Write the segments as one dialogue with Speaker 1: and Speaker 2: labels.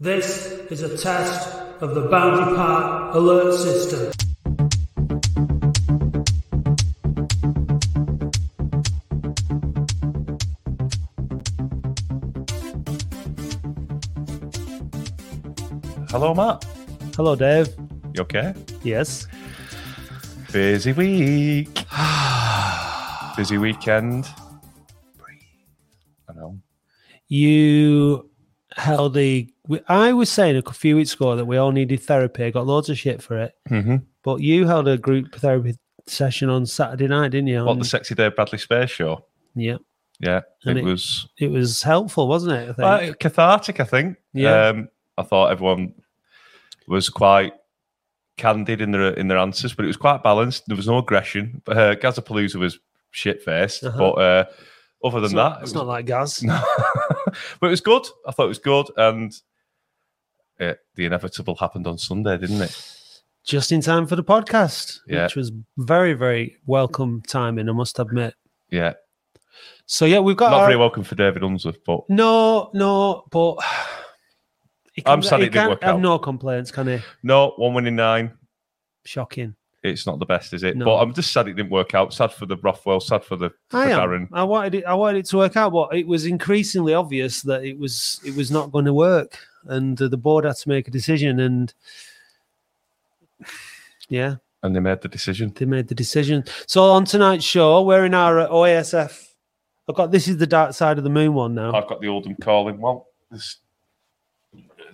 Speaker 1: This is a test of the Boundary Park alert system.
Speaker 2: Hello, Matt.
Speaker 3: Hello, Dave.
Speaker 2: You okay?
Speaker 3: Yes.
Speaker 2: Busy week. Busy weekend. I know.
Speaker 3: You held the. I was saying a few weeks ago that we all needed therapy. I got loads of shit for it.
Speaker 2: Mm-hmm.
Speaker 3: But you held a group therapy session on Saturday night, didn't you?
Speaker 2: What the Sexy Dave Bradley Space show?
Speaker 3: yeah.
Speaker 2: Yeah,
Speaker 3: And
Speaker 2: it,
Speaker 3: it-
Speaker 2: was
Speaker 3: It was helpful, wasn't it? I think.
Speaker 2: cathartic. I think.
Speaker 3: Yeah.
Speaker 2: Um, I thought everyone was quite candid in their in their answers, but it was quite balanced. There was no aggression. Uh, Gazapalooza was shit faced,
Speaker 3: Uh-huh.
Speaker 2: but uh, other than
Speaker 3: it's
Speaker 2: that,
Speaker 3: not,
Speaker 2: it
Speaker 3: it's
Speaker 2: was-
Speaker 3: not like Gaz.
Speaker 2: but it was good. I thought it was good, and uh, the inevitable happened on Sunday, didn't it?
Speaker 3: Just in time for the podcast,
Speaker 2: Yeah.
Speaker 3: which was very, very welcome timing, I must admit.
Speaker 2: Yeah,
Speaker 3: So, yeah, we've got.
Speaker 2: not
Speaker 3: our-
Speaker 2: very welcome for David Unsworth, but
Speaker 3: No, no, but. He
Speaker 2: I'm
Speaker 3: can-
Speaker 2: sad it didn't work
Speaker 3: have
Speaker 2: out.
Speaker 3: no complaints, can he?
Speaker 2: no one winning nine.
Speaker 3: Shocking.
Speaker 2: It's not the best, is it?
Speaker 3: No.
Speaker 2: But I'm just sad it didn't work out. Sad for the Rothwell. Sad for the for
Speaker 3: I.
Speaker 2: Darren.
Speaker 3: I wanted it. I wanted it to work out, but it was increasingly obvious that it was it was not going to work, and uh, the board had to make a decision. And yeah,
Speaker 2: And they made the decision.
Speaker 3: they made the decision. So on tonight's show, we're in our uh, OASF. I've got this is the dark side of the moon one now.
Speaker 2: I've got the Oldham calling Well, This,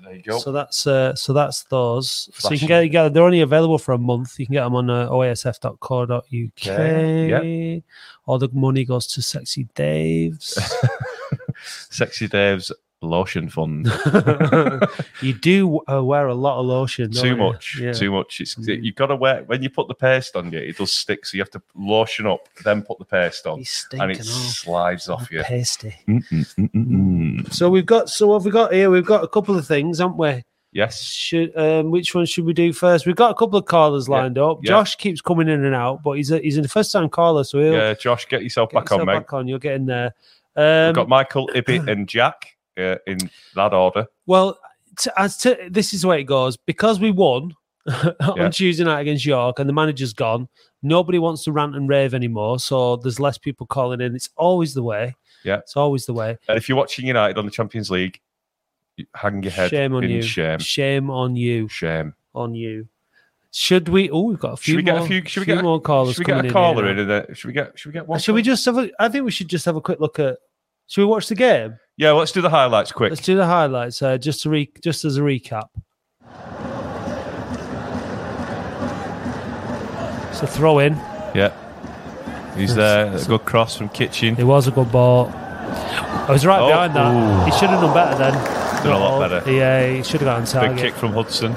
Speaker 2: there you go.
Speaker 3: So that's uh, so that's those. So you can get, get they're only available for a month. You can get them on uh, oasf.co.uk.
Speaker 2: Okay,
Speaker 3: All the money goes to Sexy Dave's.
Speaker 2: Sexy Dave's lotion fund.
Speaker 3: you do uh, wear a lot of lotion.
Speaker 2: too
Speaker 3: you?
Speaker 2: much.
Speaker 3: Yeah.
Speaker 2: Too much. It's
Speaker 3: Mm.
Speaker 2: you've got to wear when you put the paste on you, it does stick. So you have to lotion up, then put the paste on, and it
Speaker 3: off.
Speaker 2: slides off you.
Speaker 3: Pasty. So we've got. So what have we got here? We've got a couple of things, haven't we?
Speaker 2: Yes.
Speaker 3: Should um, which one should we do first? We've got a couple of callers
Speaker 2: Yeah,
Speaker 3: lined up.
Speaker 2: yeah.
Speaker 3: Josh keeps coming in and out, but he's a he's in a first time caller, so he'll
Speaker 2: Yeah, Josh, get yourself
Speaker 3: get
Speaker 2: back on,
Speaker 3: yourself
Speaker 2: mate.
Speaker 3: back on. You're getting there. Um,
Speaker 2: We've got Michael, Ibbit, and Jack uh, in that order.
Speaker 3: Well, t- as to, this is the way it goes because we won
Speaker 2: Yeah.
Speaker 3: on Tuesday night against York, and the manager's gone. Nobody wants to rant and rave anymore, so there's less people calling in. It's always the way.
Speaker 2: Yeah.
Speaker 3: it's always the way.
Speaker 2: And if you're watching United on the Champions League, hang your head
Speaker 3: Shame on
Speaker 2: in
Speaker 3: you.
Speaker 2: shame.
Speaker 3: Shame on you.
Speaker 2: Shame.
Speaker 3: On you. Should we? Oh, we've got a few
Speaker 2: Should we get
Speaker 3: more.
Speaker 2: a few? Should we
Speaker 3: few
Speaker 2: get
Speaker 3: more callers?
Speaker 2: should we get a caller in? And then, should we get? Should we get one?
Speaker 3: Should we just have a? I think we should just have a quick look at. Should we watch the game?
Speaker 2: Yeah, let's do the highlights quick.
Speaker 3: Let's do the highlights. Uh, just to re, just as a recap. So throw in.
Speaker 2: Yeah. He's there. It's A good cross from Kitching.
Speaker 3: It was a good ball. I was right
Speaker 2: Oh,
Speaker 3: behind that.
Speaker 2: ooh.
Speaker 3: He should have done better then.
Speaker 2: Done a lot better.
Speaker 3: Yeah, he should have got on
Speaker 2: Big kick from Hudson.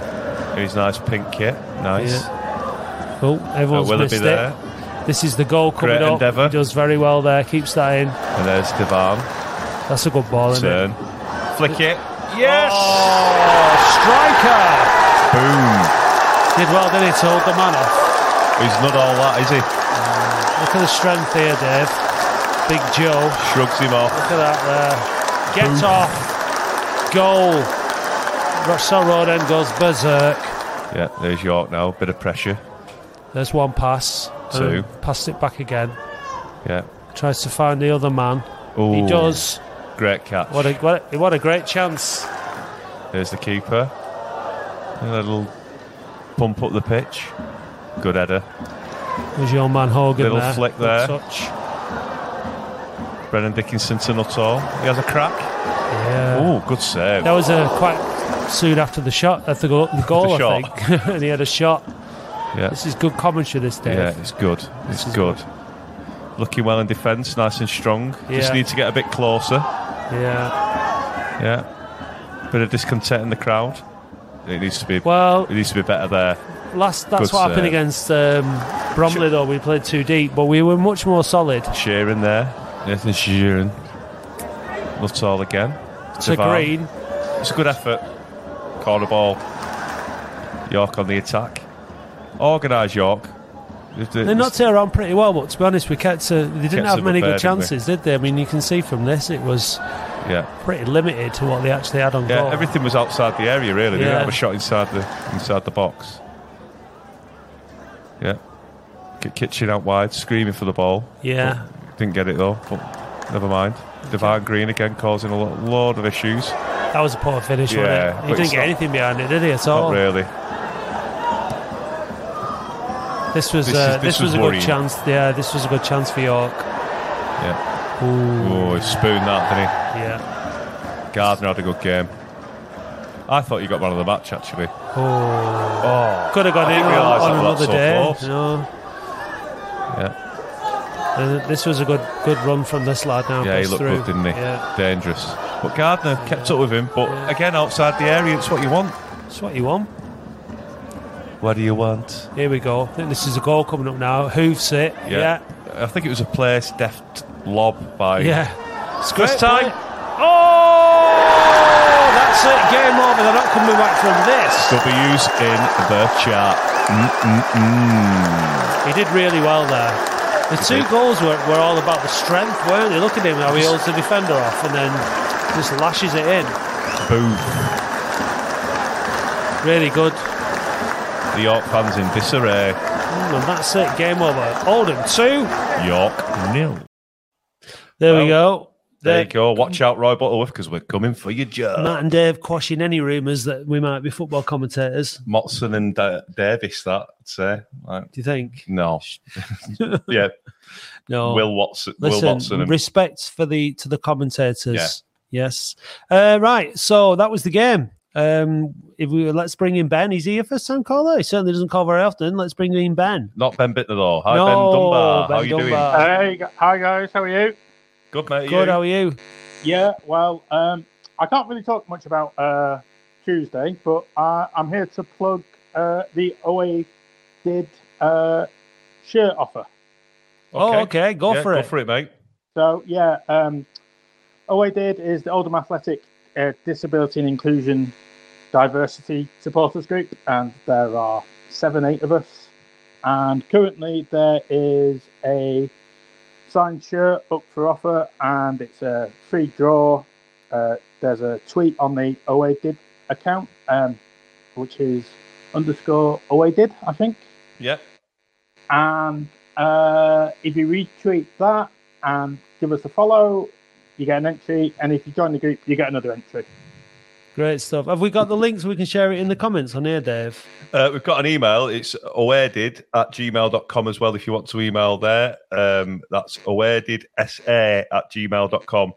Speaker 2: He's nice pink kit. Nice.
Speaker 3: Oh, everyone's
Speaker 2: Uh, Willoughby
Speaker 3: missed
Speaker 2: there.
Speaker 3: it. This is the goal coming
Speaker 2: Great
Speaker 3: up.
Speaker 2: endeavour.
Speaker 3: He does very well there. Keeps that in.
Speaker 2: And there's Devarn.
Speaker 3: That's a good ball, isn't it?
Speaker 2: Flick it. Yes!
Speaker 3: Oh, striker!
Speaker 2: Boom.
Speaker 3: Did well, didn't he, to hold the man off?
Speaker 2: He's not all that, is he? Mm.
Speaker 3: Look at the strength here, Dave. Big Joe.
Speaker 2: Shrugs him off.
Speaker 3: Look at that there. Gets off. Goal. Russell Roden goes berserk.
Speaker 2: Yeah, there's York now. Bit of pressure.
Speaker 3: There's one pass.
Speaker 2: Two.
Speaker 3: Passed it back again.
Speaker 2: Yeah.
Speaker 3: Tries to find the other man.
Speaker 2: Ooh,
Speaker 3: He does.
Speaker 2: Great catch.
Speaker 3: What a what a, what a great chance.
Speaker 2: There's the keeper. A little pump up the pitch. Good header.
Speaker 3: There's your man Hogan
Speaker 2: Little
Speaker 3: there.
Speaker 2: flick
Speaker 3: Good
Speaker 2: there.
Speaker 3: Touch.
Speaker 2: Brennan Dickenson to Nuttall. He has a crack.
Speaker 3: Yeah.
Speaker 2: Oh, good save.
Speaker 3: That was a quite soon after the shot, at the goal, the goal I
Speaker 2: shot.
Speaker 3: think, and he had a shot.
Speaker 2: Yeah,
Speaker 3: This is good commentary. This day.
Speaker 2: yeah, it's good. It's
Speaker 3: is
Speaker 2: good. Looking well in defence, nice and strong. Just need to get a bit closer.
Speaker 3: Yeah.
Speaker 2: Yeah. Bit of discontent in the crowd. It needs to be.
Speaker 3: Well,
Speaker 2: it needs to be better there.
Speaker 3: last that's
Speaker 2: Good
Speaker 3: what happened
Speaker 2: save.
Speaker 3: against um, Bromley though. We played too deep, but we were much more solid.
Speaker 2: Sheron there. Nathan Sheron. Nuttall again.
Speaker 3: To
Speaker 2: Devarn.
Speaker 3: Green,
Speaker 2: It's a good effort. Corner ball. York on the attack. Organise York.
Speaker 3: They knocked it around pretty well, but to be honest, we kept. Uh, they didn't have many good chances, did they? I mean, you can see from this, it was
Speaker 2: Yeah.
Speaker 3: pretty limited to what they actually had on
Speaker 2: Yeah,
Speaker 3: goal.
Speaker 2: everything was outside the area, really. They didn't have a shot inside the inside the box. Yeah. Ki- Kitching out wide, screaming for the ball.
Speaker 3: Yeah,
Speaker 2: Didn't get it though, but never mind. Devarn Green again causing a lot, load of issues.
Speaker 3: that was a poor finish.
Speaker 2: Yeah,
Speaker 3: wasn't it? He didn't get
Speaker 2: not-
Speaker 3: anything behind it, did he? At all?
Speaker 2: Not really.
Speaker 3: This was
Speaker 2: This
Speaker 3: uh,
Speaker 2: is-
Speaker 3: this,
Speaker 2: this
Speaker 3: was,
Speaker 2: was
Speaker 3: a
Speaker 2: worrying.
Speaker 3: good chance. Yeah, this was a good chance for York.
Speaker 2: Yeah.
Speaker 3: Ooh,
Speaker 2: Oh, he spooned that, didn't he? yeah. Gardner had a good game. I thought you got one of the match actually.
Speaker 3: Oh,
Speaker 2: Oh,
Speaker 3: could have gone
Speaker 2: I
Speaker 3: in on, on another day.
Speaker 2: close.
Speaker 3: No,
Speaker 2: yeah,
Speaker 3: And this was a good good run from this lad. Now
Speaker 2: yeah, he looked
Speaker 3: through.
Speaker 2: good, didn't he?
Speaker 3: Yeah,
Speaker 2: Dangerous. But Gardner kept up with him. But
Speaker 3: Yeah.
Speaker 2: again, outside the area, it's what you want.
Speaker 3: It's what you want.
Speaker 2: What do you want?
Speaker 3: Here we go. I think this is a goal coming up now. Hoofs it. Yeah,
Speaker 2: I think it was a place deft lob by.
Speaker 3: yeah. It's
Speaker 2: time.
Speaker 3: play. Oh, that's it. Game over. They're not coming back from this.
Speaker 2: W's in the chat. Mm-mm-mm.
Speaker 3: He did really well there. The two goals were, were all about the strength, weren't they? Look at him how he holds the defender off and then just lashes it in.
Speaker 2: Boom.
Speaker 3: Really good.
Speaker 2: The York fans in disarray.
Speaker 3: Mm, And that's it. Game over. Oldham two.
Speaker 2: York nil.
Speaker 3: There we go.
Speaker 2: There you go. Watch out, Roy Butterworth, because we're coming for your job.
Speaker 3: Matt and Dave quashing any rumours that we might be football commentators.
Speaker 2: Motson and Da- Davis, that I'd say. Like,
Speaker 3: Do you think?
Speaker 2: no. yeah,
Speaker 3: No.
Speaker 2: Will Watson.
Speaker 3: Listen,
Speaker 2: Will Watson. And,
Speaker 3: respect for the to the commentators.
Speaker 2: Yeah.
Speaker 3: Yes. Uh, right. So that was the game. Um, if we let's bring in Ben. he's here for a first time caller? He certainly doesn't call very often. Let's bring in Ben.
Speaker 2: not Ben Bittner, though. Hi,
Speaker 3: No,
Speaker 2: Ben Dunbar.
Speaker 3: Ben
Speaker 2: How you doing?
Speaker 4: Hey, hi guys, how are you?
Speaker 2: Good, mate.
Speaker 3: Good.
Speaker 2: you?
Speaker 3: How are you?
Speaker 4: Yeah, well, um, I can't really talk much about uh, Tuesday, but uh, I'm here to plug uh, the OA did uh, shirt offer.
Speaker 3: Oh, okay. Go
Speaker 2: Yeah,
Speaker 3: for it.
Speaker 2: Go for it, mate.
Speaker 4: So yeah, um, OA did is the Oldham Athletic uh, Disability and Inclusion Diversity Supporters Group, and there are seven, eight of us. And currently there is a signed shirt up for offer, and it's a free draw. Uh, there's a tweet on the OA did account, um, which is underscore OA did, I think.
Speaker 2: Yeah.
Speaker 4: And uh, if you retweet that and give us a follow, you get an entry. And if you join the group, you get another entry.
Speaker 3: Great stuff. Have we got the links? We can share it in the comments on here, Dave.
Speaker 2: Uh, we've got an email. It's awaredid at gmail.com as well if you want to email there. Um, that's awaredidsa at gmail.com.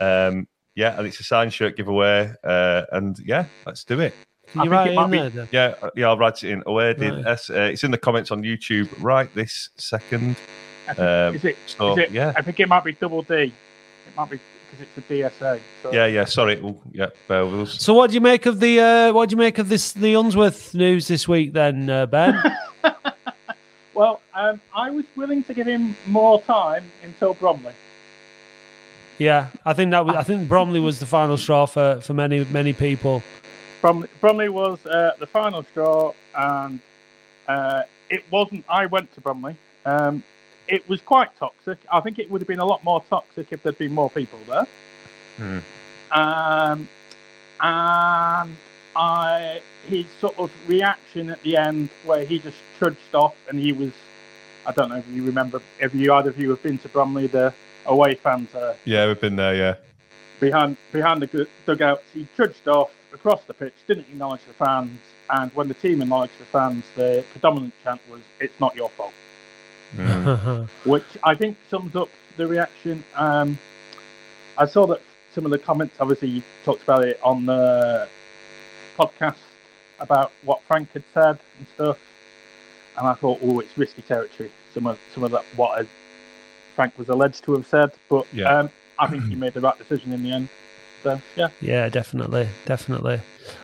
Speaker 2: Um, yeah, and it's a signed shirt giveaway. Uh, and yeah, let's do it.
Speaker 3: Can you write
Speaker 4: it
Speaker 3: it in
Speaker 4: be-
Speaker 3: there, Dave?
Speaker 2: Yeah, uh, yeah, I'll write it in. Awaredid
Speaker 3: Right.
Speaker 2: S. Uh, it's in the comments on YouTube right this second. Um,
Speaker 4: Is it?
Speaker 2: so
Speaker 4: is it
Speaker 2: yeah,
Speaker 4: I think it might be double D. It might be because it's a DSA. So.
Speaker 2: yeah, yeah. Sorry, Ooh, yeah, bear with us.
Speaker 3: So, what do you make of the uh, what do you make of this the Unsworth news this week, then, uh, Ben?
Speaker 4: Well, um, I was willing to give him more time until Bromley.
Speaker 3: yeah, I think that was, I think Bromley was the final straw for, for many many people.
Speaker 4: Bromley, Bromley was uh, the final straw, and uh, it wasn't. I went to Bromley. Um, it was quite toxic. I think it would have been a lot more toxic if there'd been more people there.
Speaker 2: Hmm.
Speaker 4: Um, and I, his sort of reaction at the end, where he just trudged off, and he was. I don't know if you remember. If you either of you have been to Bromley, the away fans are
Speaker 2: Yeah, we've been there. Yeah,
Speaker 4: behind behind the dugouts. He trudged off across the pitch, didn't acknowledge the fans, and when the team acknowledged the fans, the predominant chant was "It's not your fault,"
Speaker 2: Mm.
Speaker 4: which I think sums up the reaction. Um, I saw that some of the comments, obviously, you talked about it on the podcast about what Frank had said and stuff, and I thought, oh, it's risky territory. Some of some of that what had- Frank was alleged to have said, but
Speaker 2: Yeah.
Speaker 4: um, I think he made the right decision in the end. So yeah.
Speaker 3: Yeah, definitely, definitely.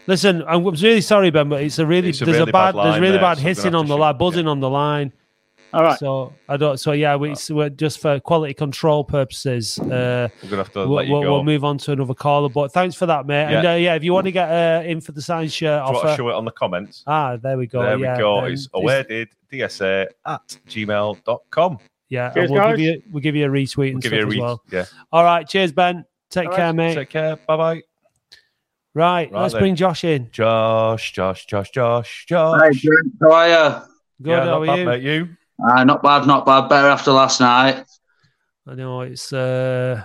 Speaker 3: Listen, I'm I'm really sorry, Ben, but it's a really
Speaker 2: It's a
Speaker 3: there's
Speaker 2: really
Speaker 3: a bad,
Speaker 2: bad
Speaker 3: there's really
Speaker 2: there,
Speaker 3: bad
Speaker 2: so we're gonna
Speaker 3: hissing on the line, buzzing on the line.
Speaker 4: All right.
Speaker 3: So I don't. So yeah, we, so we're just for quality control purposes. Uh,
Speaker 2: We're gonna have to
Speaker 3: we'll,
Speaker 2: let you
Speaker 3: we'll,
Speaker 2: go.
Speaker 3: we'll move on to another caller. But thanks for that, mate. And
Speaker 2: Yeah.
Speaker 3: uh, yeah, if you want to get uh, in for the signed shirt
Speaker 2: Do you want to
Speaker 3: offer,
Speaker 2: show it on the comments?
Speaker 3: ah, there we go.
Speaker 2: there
Speaker 3: yeah,
Speaker 2: we go.
Speaker 3: then
Speaker 2: It's awaredid.dsa at gmail.com.
Speaker 3: Yeah,
Speaker 4: Cheers,
Speaker 3: and we'll
Speaker 4: guys.
Speaker 3: give you we'll give you a retweet and
Speaker 2: We'll give
Speaker 3: stuff
Speaker 2: you a
Speaker 3: as
Speaker 2: read.
Speaker 3: well.
Speaker 2: Yeah.
Speaker 3: All right, cheers, Ben. Take
Speaker 4: All
Speaker 3: care,
Speaker 4: right,
Speaker 3: mate.
Speaker 2: Take care. Bye bye.
Speaker 3: Right,
Speaker 2: Right
Speaker 3: let's
Speaker 2: then.
Speaker 3: bring Josh in.
Speaker 2: Josh, Josh, Josh, Josh, Josh.
Speaker 5: Hi, Jim. How are you?
Speaker 3: Good,
Speaker 2: yeah,
Speaker 3: how
Speaker 2: not
Speaker 3: are
Speaker 2: bad,
Speaker 3: you?
Speaker 2: mate. You?
Speaker 5: Uh, not bad, not bad. Better after last night.
Speaker 3: I know it's uh,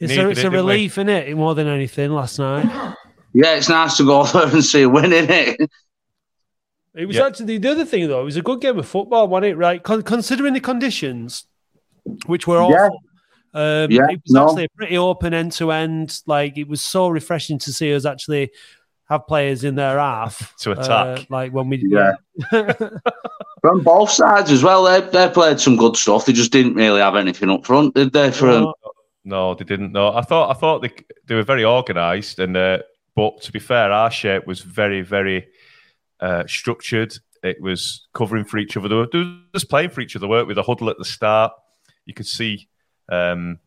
Speaker 3: it's a, it's
Speaker 2: it,
Speaker 3: a
Speaker 2: didn't we?
Speaker 3: relief, isn't it? More than anything, last night.
Speaker 5: Yeah, it's nice to go there and see a win, is it?
Speaker 3: It was
Speaker 2: Yeah.
Speaker 3: actually the other thing, though. It was a good game of football, wasn't it? Right, Con- considering the conditions, which were
Speaker 5: Yeah.
Speaker 3: awful. Um,
Speaker 5: Yeah,
Speaker 3: it was
Speaker 5: no.
Speaker 3: actually a pretty open end to end. Like it was so refreshing to see us actually have players in their half
Speaker 2: To attack.
Speaker 3: Uh, like when we,
Speaker 5: Yeah. From both sides as well. They, they played some good stuff. They just didn't really have anything up front, did they? For um,
Speaker 2: No, they didn't. No, I thought I thought they they were very organised, and uh, but to be fair, our shape was very very uh, structured. It was covering for each other. They were, just playing for each other. Weren't with a huddle at the start. You could see, um,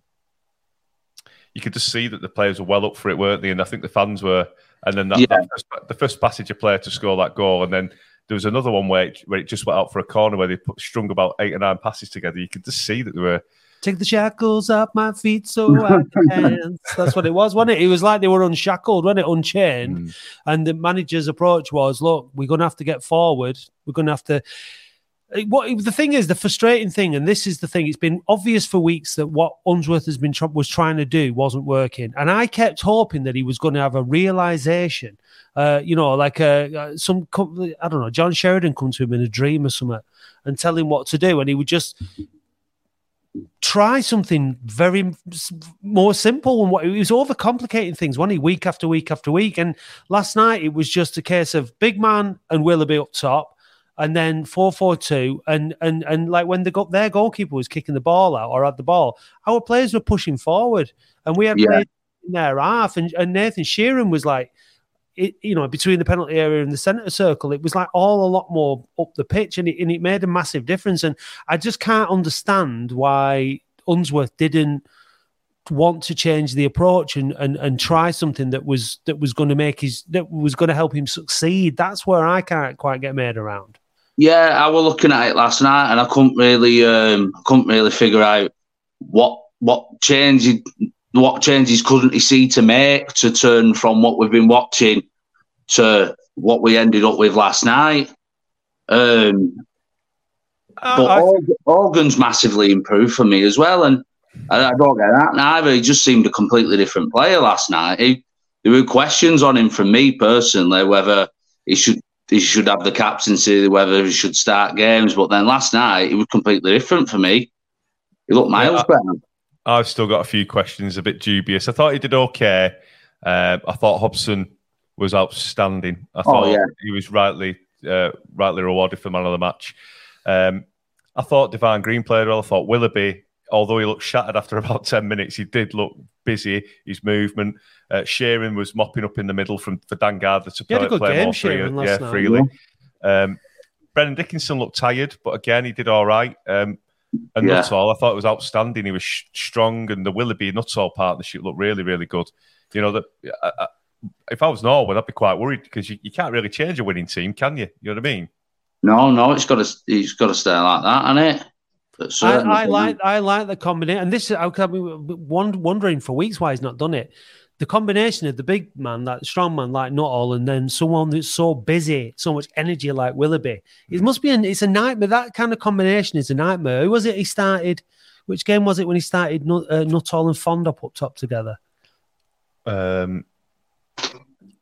Speaker 2: you could just see that the players were well up for it, weren't they? And I think the fans were. And then that,
Speaker 5: Yeah.
Speaker 2: that first, the first passenger player to score that goal, and then there was another one where it, where it just went out for a corner where they put, strung about eight or nine passes together. You could just see that they were
Speaker 3: Take the shackles off my feet so I can. That's what it was, wasn't it? It was like they were unshackled, wasn't it? Unchained.
Speaker 2: Mm.
Speaker 3: And the manager's approach was, look, we're going to have to get forward. We're going to have to. What the thing is, the frustrating thing, and this is the thing, it's been obvious for weeks that what Unsworth has been was trying to do wasn't working, and I kept hoping that he was going to have a realization, uh, you know, like uh, uh, some I don't know, John Sheridan come to him in a dream or something and tell him what to do, and he would just try something very more simple and what he was overcomplicating things wasn't week after week after week? And last night it was just a case of big man and Willoughby up top and then 4-4-2 and and and like when the go- their goalkeeper was kicking the ball out or had the ball our players were pushing forward and we had
Speaker 5: Yeah.
Speaker 3: players in their half and, and Nathan Sheron was like it, you know, between the penalty area and the centre circle, it was like all a lot more up the pitch, and it, and it made a massive difference. And I just can't understand why Unsworth didn't want to change the approach and, and and try something that was that was going to make his that was going to help him succeed. That's where I can't quite get made around.
Speaker 5: Yeah, I was looking at it last night and I couldn't really, um, couldn't really figure out what what change what changes couldn't he see to make to turn from what we've been watching to what we ended up with last night. Um, but Org- Hogan's massively improved for me as well, and I, I don't get that neither. He just seemed a completely different player last night. He, there were questions on him from me personally whether he should he should have the captaincy, whether he should start games. But then last night it was completely different for me. He looked miles
Speaker 2: I-
Speaker 5: better.
Speaker 2: I've still got a few questions, a bit dubious. I thought he did okay. Um, I thought Hobson was outstanding. I thought
Speaker 5: yeah.
Speaker 2: he was rightly uh, rightly rewarded for man of the match. Um, I thought Devarn Green played well. I thought Willoughby, although he looked shattered after about 10 minutes, he did look busy, his movement. Uh, Sheron was mopping up in the middle from for Dan Gardner to play,
Speaker 3: a good
Speaker 2: play
Speaker 3: game,
Speaker 2: more free-
Speaker 3: last
Speaker 2: yeah,
Speaker 3: night.
Speaker 2: freely. Um, Brennan Dickenson looked tired, but again, he did all right. Um, and
Speaker 5: Yeah.
Speaker 2: Nuttall, I thought it was outstanding. He was sh- strong, and the Willoughby Nuttall partnership looked really, really good. You know that I, I, if I was Norwood, I'd be quite worried because you, you can't really change a winning team, can you? You know what I mean?
Speaker 5: No, no, it's got to he's got to stay like that, hasn't it?
Speaker 3: I, I like I like the combination, and this is I could be won- wondering for weeks why he's not done it. The combination of the big man, that strong man like Nuttall, and then someone that's so busy, so much energy like Willoughby. It must be an it's a nightmare. That kind of combination is a nightmare. Who was it? He started. Which game was it when he started Nut, uh, Nuttall and Fondop up top together?
Speaker 2: Um,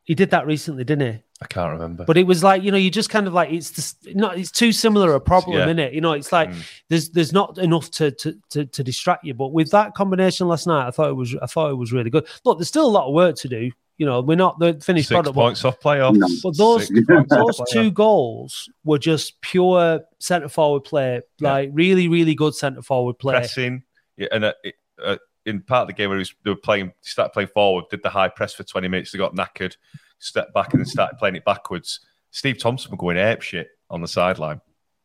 Speaker 3: He did that recently, didn't he?
Speaker 2: I can't remember.
Speaker 3: But it was like you know, you just kind of like it's just not. It's too similar a problem,
Speaker 2: Yeah.
Speaker 3: isn't it? You know, it's like
Speaker 2: Mm.
Speaker 3: there's there's not enough to, to to to distract you. But with that combination last night, I thought it was I thought it was really good. Look, there's still a lot of work to do. You know, we're not the finished
Speaker 2: Six
Speaker 3: product. but-
Speaker 2: points off playoffs.
Speaker 3: But those
Speaker 2: Six off
Speaker 3: those two goals were just pure centre forward play,
Speaker 2: Yeah.
Speaker 3: like really really good centre forward play.
Speaker 2: pressing, yeah, and uh, it- uh, in part of the game where he was, they were playing, started playing forward, did the high press for 20 minutes, they got knackered, stepped back and then started playing it backwards. Steve Thompson were going ape shit on the sideline.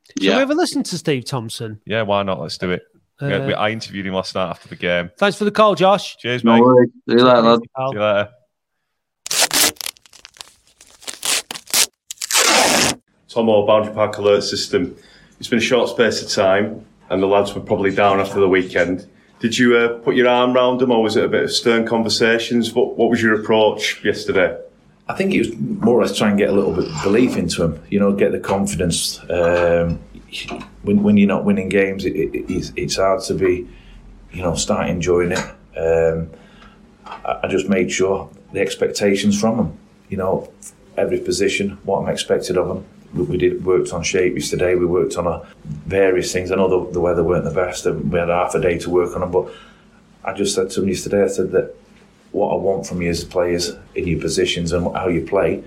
Speaker 3: Shall we
Speaker 5: Yeah.
Speaker 3: have a listen to Steve Thompson?
Speaker 2: Yeah, why not? Let's do it.
Speaker 3: Uh,
Speaker 2: we- I interviewed him last night after the game.
Speaker 3: Thanks for the call, Josh.
Speaker 2: Cheers,
Speaker 5: No
Speaker 2: mate.
Speaker 5: worries. See you later, lad.
Speaker 3: Pal.
Speaker 2: See you later. Tomo, Boundary Park Alert System. It's been a short space of time, and the lads were probably down after the weekend. Did you uh, put your arm round them, or was it a bit of stern conversations? What What was your approach yesterday?
Speaker 6: I think it was more or less try and get a little bit of belief into him, you know, get the confidence. Um, when, when you're not winning games, it, it, it's, it's hard to be, you know, start enjoying it. Um, I, I just made sure the expectations from them, you know, every position, what I'm expected of them. We, we did worked on shape yesterday. We worked on a, various things. I know the, the weather weren't the best, and we had half a day to work on them. But I just said to them yesterday, I said that what I want from you as players in your positions and how you play,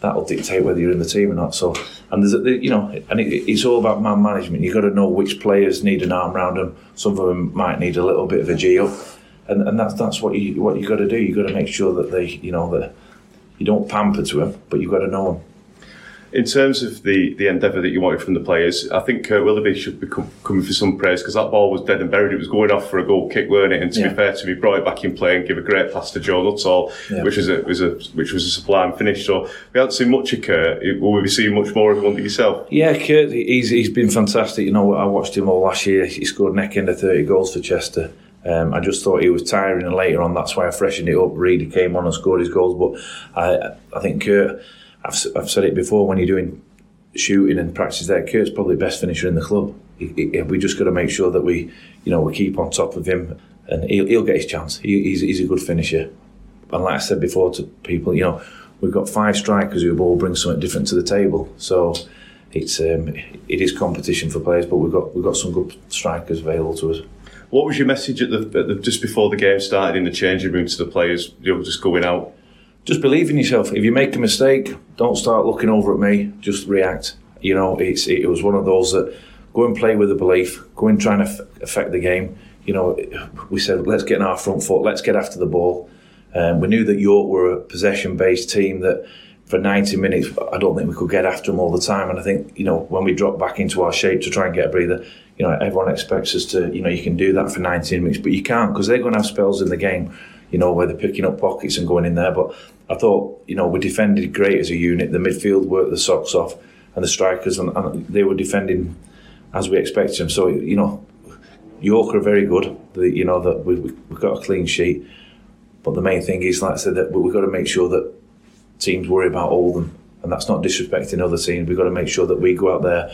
Speaker 6: that'll dictate whether you're in the team or not. So, and there's, you know, and it, it's all about man management. You've got to know which players need an arm around them. Some of them might need a little bit of a G up, and, and that's that's what you what you got to do. You've got to make sure that they, you know, that you don't pamper to them, but you've got to know them.
Speaker 2: In terms of the, the endeavour that you wanted from the players, I think Kurt Willoughby should be com- coming for some praise because that ball was dead and buried. It was going off for a goal kick, weren't it? And to
Speaker 6: Yeah.
Speaker 2: be fair to me, brought it back in play and give a great pass to Joe Nuttall,
Speaker 6: Yeah.
Speaker 2: which was a was a which was a sublime finish. So we haven't seen much of Kurt. Will we be seeing much more of him under yourself?
Speaker 6: Yeah, Kurt, he's he's been fantastic. You know, I watched him all last year. He scored neck end of thirty goals for Chester. Um, I just thought he was tiring, and later on, that's why I freshened it up. Reedy came on and scored his goals, but I I think Kurt. I've, I've said it before when you're doing shooting and practice there. Kurt's probably the best finisher in the club. He, he, we just got to make sure that we, you know, we keep on top of him, and he'll, he'll get his chance. He, he's he's a good finisher. And like I said before to people, you know, we've got five strikers who all bring something different to the table. So it's um, it is competition for players, but we've got we've got some good strikers available to us.
Speaker 2: What was your message at the, at the just before the game started in the changing room to the players? You know, just going out.
Speaker 6: Just believe in yourself. If you make a mistake, don't start looking over at me. Just react. You know, it's it was one of those that go and play with the belief. Go and try and aff- affect the game. You know, we said let's get in our front foot. Let's get after the ball. Um, we knew that York were a possession-based team that for 90 minutes, I don't think we could get after them all the time. And I think, you know, when we drop back into our shape to try and get a breather, you know, everyone expects us to, you know, you can do that for 90 minutes, but you can't because they're going to have spells in the game, you know, where they're picking up pockets and going in there. But I thought, you know, we defended great as a unit. The midfield worked the socks off, and the strikers, and, and they were defending as we expected them. So, you know, York are very good. The, you know that we, we- we've got a clean sheet, but the main thing is, like I said, that we've got to make sure that teams worry about Oldham, and that's not disrespecting other teams. We've got to make sure that we go out there,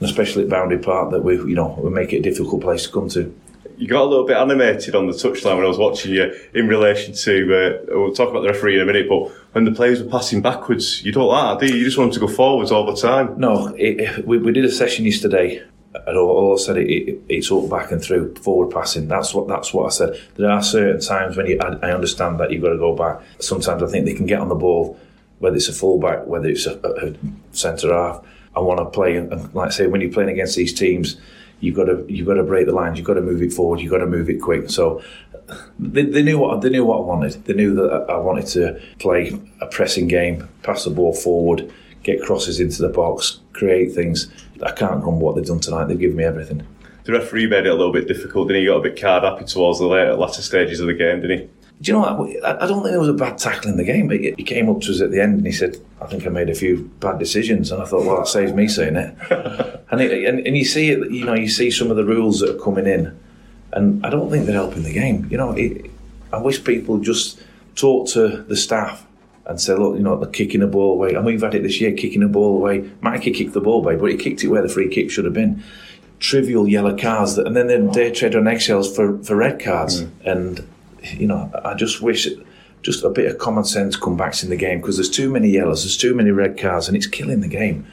Speaker 6: and especially at Boundary Park, that we, you know, we make it a difficult place to come to.
Speaker 2: You got a little bit animated on the touchline when I was watching you in relation to. Uh, we'll talk about the referee in a minute, but when the players were passing backwards, you don't like that, do you? You just want them to go forwards all the time.
Speaker 6: No, it, we, we did a session yesterday. And all, I said it, it, it's all back and through, forward passing. That's what that's what I said. There are certain times when you, I, I understand that you've got to go back. Sometimes I think they can get on the ball, whether it's a fullback, whether it's a, a, centre half. I want to play, and, and like I say, when you're playing against these teams, you've got to you've got to break the lines. You've got to move it forward. You've got to move it quick. So they, they knew what they knew what I wanted. They knew that I wanted to play a pressing game, pass the ball forward, get crosses into the box, create things. I can't grumble what they've done tonight. They've given me everything.
Speaker 2: The referee made it a little bit difficult, didn't he? He got a bit card happy towards the later, latter stages of the game, didn't he?
Speaker 6: Do you know what? I don't think there was a bad tackle in the game. He he came up to us at the end and he said, "I think I made a few bad decisions." And I thought, "Well, that saves me saying it." and, it and and you see it. You know, you see some of the rules that are coming in, and I don't think they're helping the game. You know, it, I wish people just talk to the staff and say, "Look, you know, they're kicking the ball away." And we've had it this year, kicking the ball away. Mikey kicked the ball away, but he kicked it where the free kick should have been. Trivial yellow cards, that, and then they, they tread on eggshells for, for red cards. Mm. And you know, I just wish just a bit of common sense come back in the game because there's too many yellows, there's too many red cards, and it's killing the game.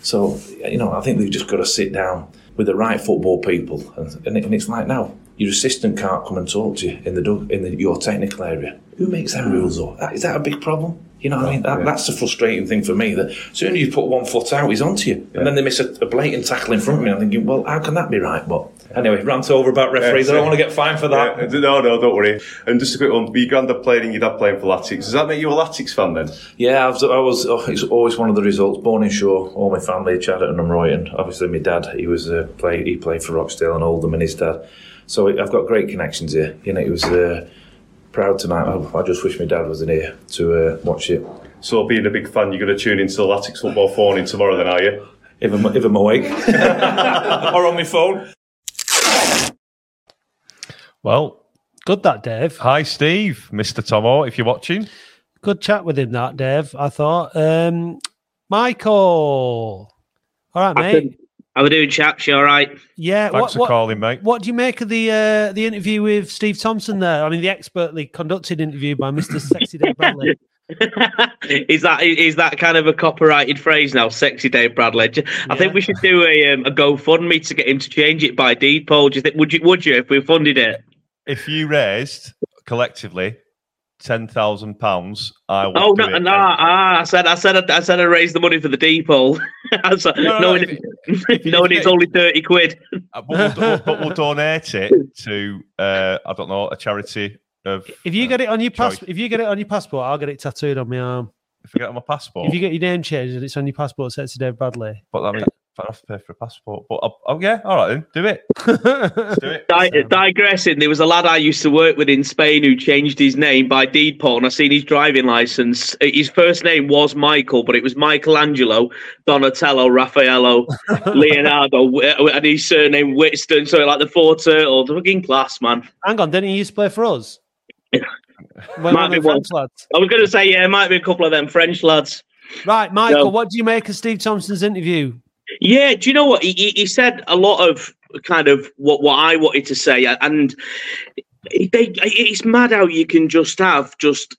Speaker 6: So, you know, I think they've just got to sit down with the right football people, and, and, it, and it's like now your assistant can't come and talk to you in the dug- in the, your technical area. Who makes them rules? Or is that a big problem? You know what I mean? That, That's the frustrating thing for me. That as soon as you put one foot out, he's onto you, and then they miss a, a blatant tackle in front of me. I'm thinking, well, how can that be right? But Anyway, rant over about referees. I don't want to get fined for that.
Speaker 2: No, no, don't worry. And just a quick one: your granddad playing and your dad playing for Latics. Does that make you a Latics fan then?
Speaker 6: Yeah, I was. I was oh, it's always one of the results. Born in Shaw, all my family, Chadderton and I'm Royton. Obviously, my dad, he was uh, play. He played for Rochdale and Oldham, and his dad. So I've got great connections here. You know, it was uh, proud tonight. I, I just wish my dad was in here to uh, watch it.
Speaker 2: So, being a big fan, you're going to tune into the Latics football phone in tomorrow, then, are you?
Speaker 6: If I'm, if I'm awake or on my phone.
Speaker 2: Well,
Speaker 7: Good that, Dave.
Speaker 2: hi, Steve, Mr. Tomo, if you're watching.
Speaker 7: Good chat with him, that Dave. I thought. Um, Michael. All right, mate.
Speaker 8: How we doing, chaps? You all right?
Speaker 7: Yeah.
Speaker 2: Thanks
Speaker 7: What,
Speaker 2: for
Speaker 7: what,
Speaker 2: calling, mate.
Speaker 7: what do you make of the uh, the interview with Steve Thompson there? I mean, the expertly conducted interview by Mr. Sexy Dave Bradley.
Speaker 8: is that is that kind of a copyrighted phrase now? Sexy Dave Bradley. I think we should do a um, a GoFundMe to get him to change it by deed poll. Do you think would you would you if we funded it?
Speaker 2: If you raised collectively ten thousand pounds, I will.
Speaker 8: Oh
Speaker 2: do
Speaker 8: no,
Speaker 2: it.
Speaker 8: no! Ah, I said, I said, I said, I raised the money for the deed poll. I said-
Speaker 2: No, no,
Speaker 8: knowing
Speaker 2: if
Speaker 8: it- knowing it's only thirty quid.
Speaker 2: Uh, but, we'll, but we'll donate it to uh, I don't know a charity of.
Speaker 7: If you get it on your
Speaker 2: Sorry.
Speaker 7: passport, if you get it on your passport, I'll get it tattooed on my arm.
Speaker 2: If I get it on my passport,
Speaker 7: If you get your name changed and it's on your passport, Sexy Dave Bradley.
Speaker 2: but I mean, I have to pay for a passport. But I'll, oh yeah, all right then, do it. Do it.
Speaker 8: Di- digressing, there was a lad I used to work with in Spain who changed his name by deed poll, and I seen his driving license. Uh, his first name was Michael, but it was Michelangelo, Donatello, Raffaello, Leonardo, uh, and his surname Whitstone. So like the four turtles, the fucking class, man.
Speaker 7: Hang on, didn't he used to play for us? When
Speaker 8: Might be
Speaker 7: the
Speaker 8: one.
Speaker 7: French lads.
Speaker 8: I was going to say, yeah, it might be a couple of them French lads.
Speaker 7: Right, Michael,
Speaker 8: No.
Speaker 7: what do you make of Steve Thompson's interview?
Speaker 8: Yeah, do you know what he, he, said? A lot of kind of what what I wanted to say, and they, it's mad how you can just have just.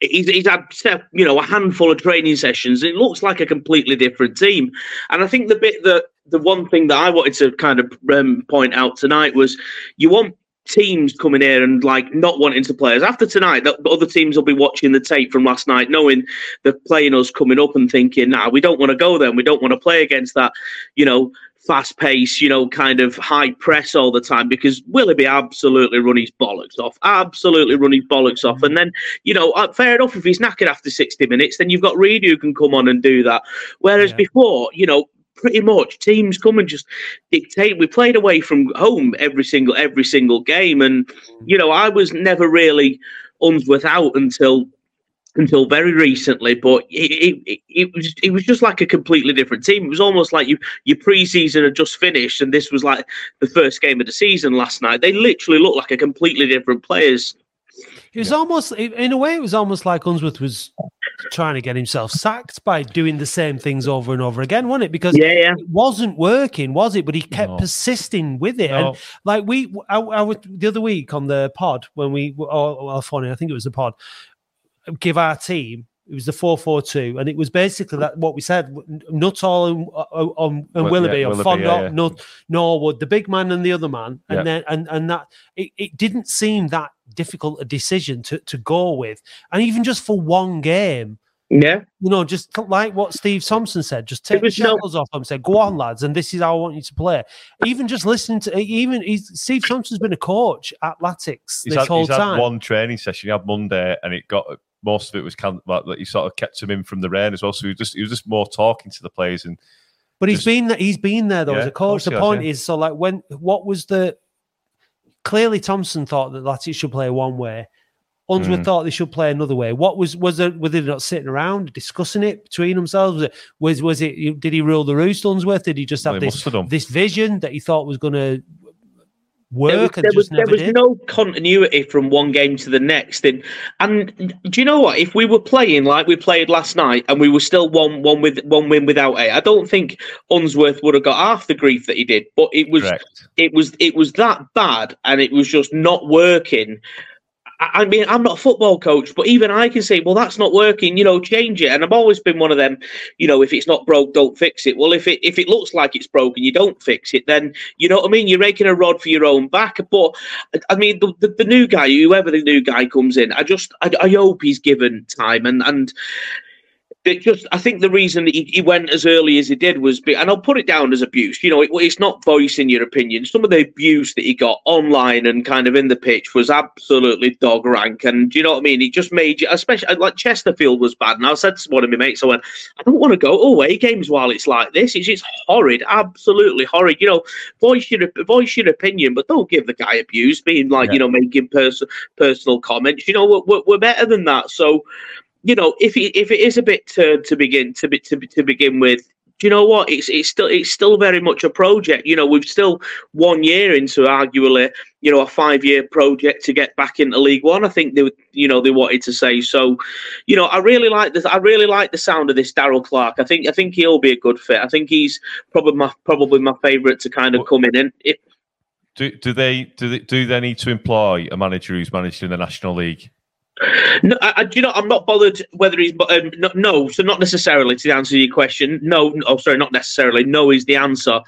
Speaker 8: He's, he's had you know a handful of training sessions. It looks like a completely different team, and I think the bit that the one thing that I wanted to kind of um, point out tonight was you want teams coming here and like not wanting to play us after tonight. That other teams will be watching the tape from last night, knowing they're playing us coming up and thinking, "Nah, we don't want to go there. and We don't want to play against that." You know, fast pace, you know, kind of high press all the time because Willoughby absolutely run his bollocks off, absolutely run his bollocks off. And then, you know, uh, fair enough, if he's knackered after 60 minutes, then you've got Reed who can come on and do that. Whereas
Speaker 7: Yeah.
Speaker 8: before, you know, pretty much teams come and just dictate. We played away from home every single every single game, and mm. you know, I was never really Unsworth out until until very recently, but it, it, it was it was just like a completely different team. It was almost like you your preseason had just finished, and this was like the first game of the season last night. They literally looked like a completely different players.
Speaker 7: It was almost, in a way, it was almost like Unsworth was trying to get himself sacked by doing the same things over and over again, wasn't it? Because
Speaker 8: Yeah, yeah.
Speaker 7: it wasn't working, was it? But he kept
Speaker 2: No.
Speaker 7: persisting with it.
Speaker 2: No.
Speaker 7: And like we, I, I was the other week on the pod when we, oh, well, funny, I think it was the pod, give our team. It was the four four two, and it was basically that what we said. Nuttall and, on, on
Speaker 2: Well,
Speaker 7: Willoughby,
Speaker 2: yeah,
Speaker 7: or
Speaker 2: Willoughby,
Speaker 7: Fondop,
Speaker 2: yeah, yeah.
Speaker 7: Nut, Norwood, the big man and the other man, and
Speaker 2: Yeah.
Speaker 7: then and and that it, it didn't seem that difficult a decision to to go with, and even just for one game,
Speaker 8: Yeah.
Speaker 7: you know, just like what Steve Thompson said, just take the
Speaker 8: was no-
Speaker 7: shackles off them, say, "Go on, lads," and this is how I want you to play. Even just listening to, even he's, Steve Thompson's been a coach at Latics
Speaker 2: He's
Speaker 7: this
Speaker 2: had,
Speaker 7: whole
Speaker 2: he's had
Speaker 7: time.
Speaker 2: one training session. He had Monday, and it got most of it was kind of like that. He sort of kept him in from the rain as well. So he was just he was just more talking to the players and
Speaker 7: But he's
Speaker 2: Just-
Speaker 7: been there. He's been there though
Speaker 2: Yeah,
Speaker 7: as a coach. The
Speaker 2: he has,
Speaker 7: point
Speaker 2: yeah.
Speaker 7: is, so like when what was the clearly Thompson thought that Latics should play one way. Unsworth
Speaker 2: Mm.
Speaker 7: thought they should play another way. What was was there? Were they not sitting around discussing it between themselves? Was it was, was it? Did he rule the roost, Unsworth? Did he just have
Speaker 2: well,
Speaker 7: this
Speaker 2: have
Speaker 7: this vision that he thought was going to work
Speaker 8: there was, there was, there was no continuity from one game to the next. And, and do you know what? If we were playing like we played last night and we were still one one with one win without it, I don't think Unsworth would have got half the grief that he did. But it was
Speaker 2: Correct.
Speaker 8: it was it was that bad and it was just not working. I mean, I'm not a football coach, but even I can say, well, that's not working. You know, change it. And I've always been one of them. You know, if it's not broke, don't fix it. Well, if it if it looks like it's broken, you don't fix it. Then you know what I mean. You're raking a rod for your own back. But I mean, the, the, the new guy, whoever the new guy comes in, I just I, I hope he's given time and and that just I think the reason that he, he, went as early as he did was, be, and I'll put it down as abuse. You know, it, it's not voicing your opinion. Some of the abuse that he got online and kind of in the pitch was absolutely dog rank. And you know what I mean? It just made you, especially uh, like Chesterfield was bad. And I said to one of my mates, I went, I don't want to go away games while it's like this. It's just horrid, absolutely horrid. You know, voice your voice your opinion, but don't give the guy abuse, being like yeah. you know making pers- personal comments. You know, we're, we're better than that. So you know, if it, if it is a bit to, to begin to, be, to to begin with, do you know what? It's it's still it's still very much a project. You know, we've still one year into arguably, you know, a five year project to get back into League One. I think they you know they wanted to say so. You know, I really like this. I really like the sound of this Darrell Clarke. I think I think he'll be a good fit. I think he's probably my probably my favourite to kind of come in and. If,
Speaker 2: do, do they do they do they need to employ a manager who's managed in the National League?
Speaker 8: No, I, you know, I'm not bothered whether he's. Um, no, no, so not necessarily to answer your question. No, oh, sorry, not necessarily. No is the answer.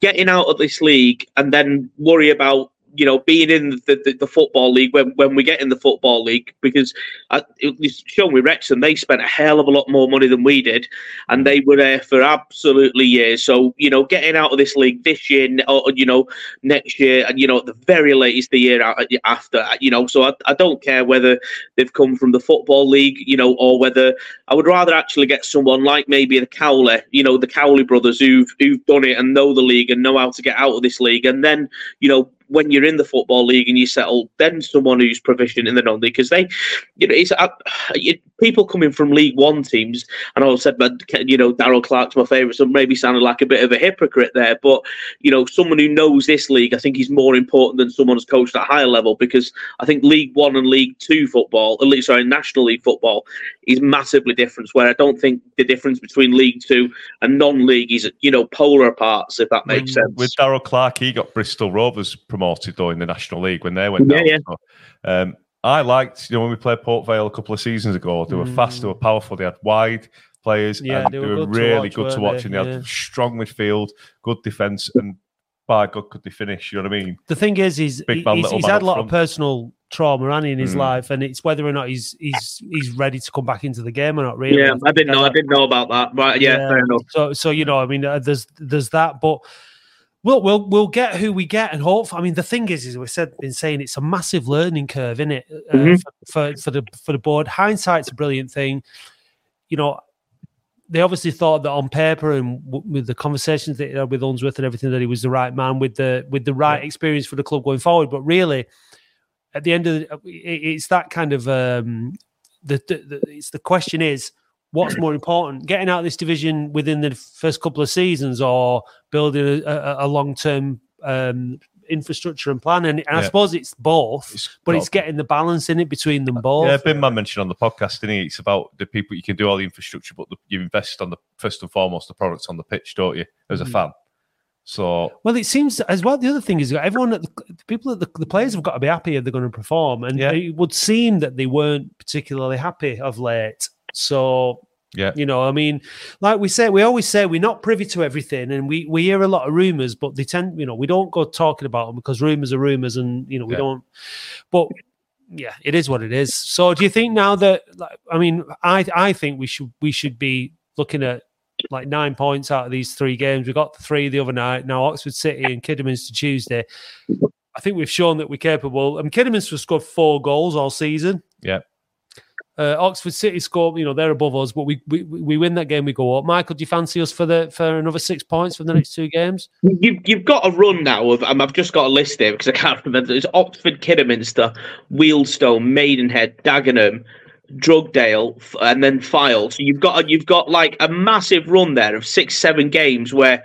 Speaker 8: Getting out of this league and then worry about you know, being in the, the, the, football league when, when we get in the football league, because uh, it's shown with Wrexham, they spent a hell of a lot more money than we did, and they were there for absolutely years. So, you know, getting out of this league this year, or, you know, next year, and, you know, at the very latest, the year after, uh, you know, so I, I don't care whether they've come from the football league, you know, or whether I would rather actually get someone like maybe the Cowley, you know, the Cowley brothers who've, who've done it and know the league and know how to get out of this league, and then, you know, when you're in the football league and you settle, then someone who's proficient in the non-league because they, you know, it's uh, people coming from League One teams. And I said, but you know, Darrell Clarke's my favourite, so maybe sounded like a bit of a hypocrite there. But you know, someone who knows this league, I think he's more important than someone who's coached at a higher level because I think League One and League Two football, at least sorry, National League football, is massively different. Where I don't think the difference between League Two and non-league is you know polar parts, if that makes sense.
Speaker 2: With Darrell Clarke, he got Bristol Rovers promoted though in the National League when they went
Speaker 8: yeah,
Speaker 2: down.
Speaker 8: Yeah.
Speaker 2: So, um, I liked, you know, when we played Port Vale a couple of seasons ago, they were mm. fast, they were powerful, they had wide players,
Speaker 7: yeah,
Speaker 2: and
Speaker 7: they
Speaker 2: were,
Speaker 7: were
Speaker 2: really
Speaker 7: to
Speaker 2: good to watch,
Speaker 7: they?
Speaker 2: and they
Speaker 7: yeah.
Speaker 2: had strong midfield, good defence, and by God, could they finish? You know what I mean?
Speaker 7: The thing is, he's
Speaker 2: Big man,
Speaker 7: he's, he's had a lot
Speaker 2: front.
Speaker 7: of personal trauma and in his
Speaker 2: Mm.
Speaker 7: life, and it's whether or not he's he's he's ready to come back into the game or not. Really,
Speaker 8: Yeah, I didn't know. I didn't know about that. Right? Yeah,
Speaker 7: Yeah.
Speaker 8: fair enough.
Speaker 7: So, so you know, I mean, uh, there's there's that, but we'll we'll we'll get who we get, and hope. I mean, the thing is, is we said been saying it's a massive learning curve, isn't it, uh,
Speaker 8: Mhm.
Speaker 7: for, for for the for the board. Hindsight's a brilliant thing, you know. They obviously thought that on paper and w- with the conversations that he had with Unsworth and everything that he was the right man with the with the right experience for the club going forward. But really, at the end of the, it- it's that kind of um, the, the, the it's the question is what's more important getting out of this division within the first couple of seasons or building a, a, a long-term um, infrastructure and plan and, and i suppose it's both
Speaker 2: It's
Speaker 7: but it's getting the balance in it between them both
Speaker 2: Yeah, Bin Man mentioned on the podcast, didn't he? It's about the people you can do all the infrastructure, but the, you invest on the first and foremost the products on the pitch, don't you? As a
Speaker 7: Mhm.
Speaker 2: fan. So
Speaker 7: well it seems as well the other thing is everyone at the, the people at the, the players have got to be happy if they're going to perform and
Speaker 2: Yeah.
Speaker 7: it would seem that they weren't particularly happy of late so
Speaker 2: yeah,
Speaker 7: You know, I mean, like we say, we always say we're not privy to everything, and we we hear a lot of rumors, but they tend, you know, we don't go talking about them because rumors are rumors, and you know, we
Speaker 2: Yeah.
Speaker 7: don't. But yeah, it is what it is. So, do you think now that, like, I mean, I I think we should we should be looking at like nine points out of these three games. We got three the other night. Now Oxford City and Kidderminster Tuesday. I think we've shown that we're capable. And Kidderminster scored four goals all season.
Speaker 2: Yeah.
Speaker 7: Uh, Oxford City score, you know, they're above us, but we, we we win that game, we go up. Michael, do you fancy us for the for another six points from the next two games?
Speaker 8: You've, you've got a run now of, um, I've just got a list here because I can't remember. It's Oxford, Kidderminster, Wealdstone, Maidenhead, Dagenham, Rochdale, and then Fylde. So you've got a, you've got like a massive run there of six, seven games where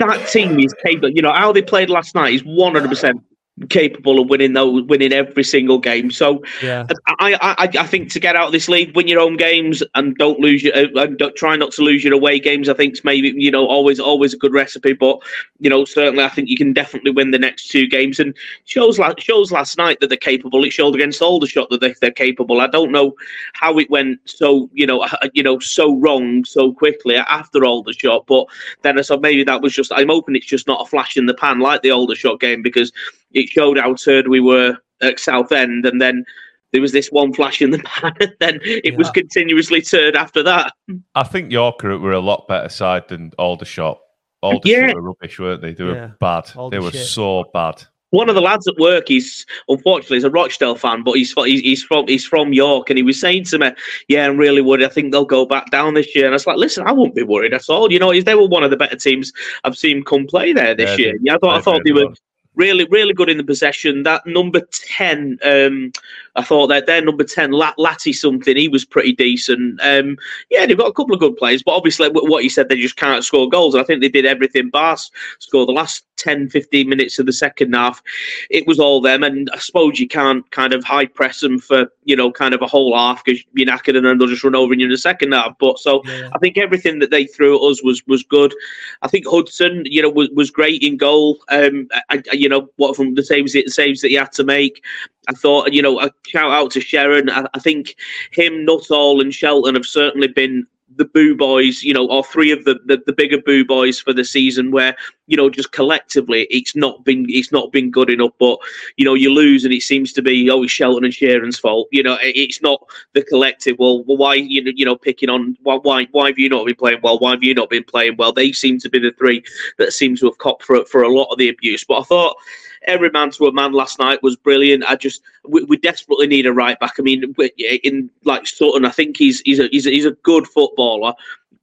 Speaker 8: that team is capable. You know how they played last night is one hundred percent capable of winning those, winning every single game. So
Speaker 7: Yeah.
Speaker 8: I, I, I, think to get out of this league, win your own games and don't lose your, uh, and don't, try not to lose your away games. I think it's maybe you know always always a good recipe, but you know certainly I think you can definitely win the next two games. And shows last shows last night that they're capable. It showed against Aldershot that they, they're capable. I don't know how it went so you know uh, you know so wrong so quickly after Aldershot, but then I said maybe that was just. I'm hoping it's just not a flash in the pan like the Aldershot game because it showed how turd we were at Southend, and then there was this one flash in the pan, and then it was continuously turned after that.
Speaker 2: I think Yorker were a lot better side than Aldershot. Aldershot
Speaker 8: Yeah.
Speaker 2: were rubbish, weren't they? They were
Speaker 3: Yeah.
Speaker 2: bad. they were so bad.
Speaker 8: One of the lads at work, he's unfortunately he's a Rochdale fan, but he's he's, he's from he's from York, and he was saying to me, "Yeah, I'm really worried. I think they'll go back down this year." And I was like, "Listen, I wouldn't be worried at all. You know, they were one of the better teams I've seen come play there this
Speaker 2: Yeah,
Speaker 8: year. Yeah, I thought I
Speaker 2: they've
Speaker 8: thought they
Speaker 2: really
Speaker 8: were really really good in the possession. That number ten, um, I thought that their number ten, Lat- Latty something, he was pretty decent. Um, yeah, they've got a couple of good players, but obviously what he said, they just can't score goals. And I think they did everything. Bars score the last 10, 15 minutes of the second half. It was all them, and I suppose you can't kind of high press them for you know kind of a whole half because you're knackered and then they'll just run over you in the second half. But so
Speaker 3: Yeah.
Speaker 8: I think everything that they threw at us was was good. I think Hudson, you know, was, was great in goal. Um, I, I- you know, what from the saves the saves that he had to make. I thought, you know, a shout out to Sheron. I, I think him, Nuttall, and Shelton have certainly been the boo boys, you know, or three of the, the the bigger boo boys for the season. Where you know, just collectively, it's not been it's not been good enough. But you know, you lose, and it seems to be oh, always Shelton and Sheron's fault. You know, it- it's not the collective. Well, well why you know, you know, picking on why why why have you not been playing well? Why have you not been playing well? They seem to be the three that seem to have copped for for a lot of the abuse. But I thought every man to a man last night was brilliant. I just we, we desperately need a right back. I mean, in like Sutton, I think he's he's a he's a, he's a good footballer.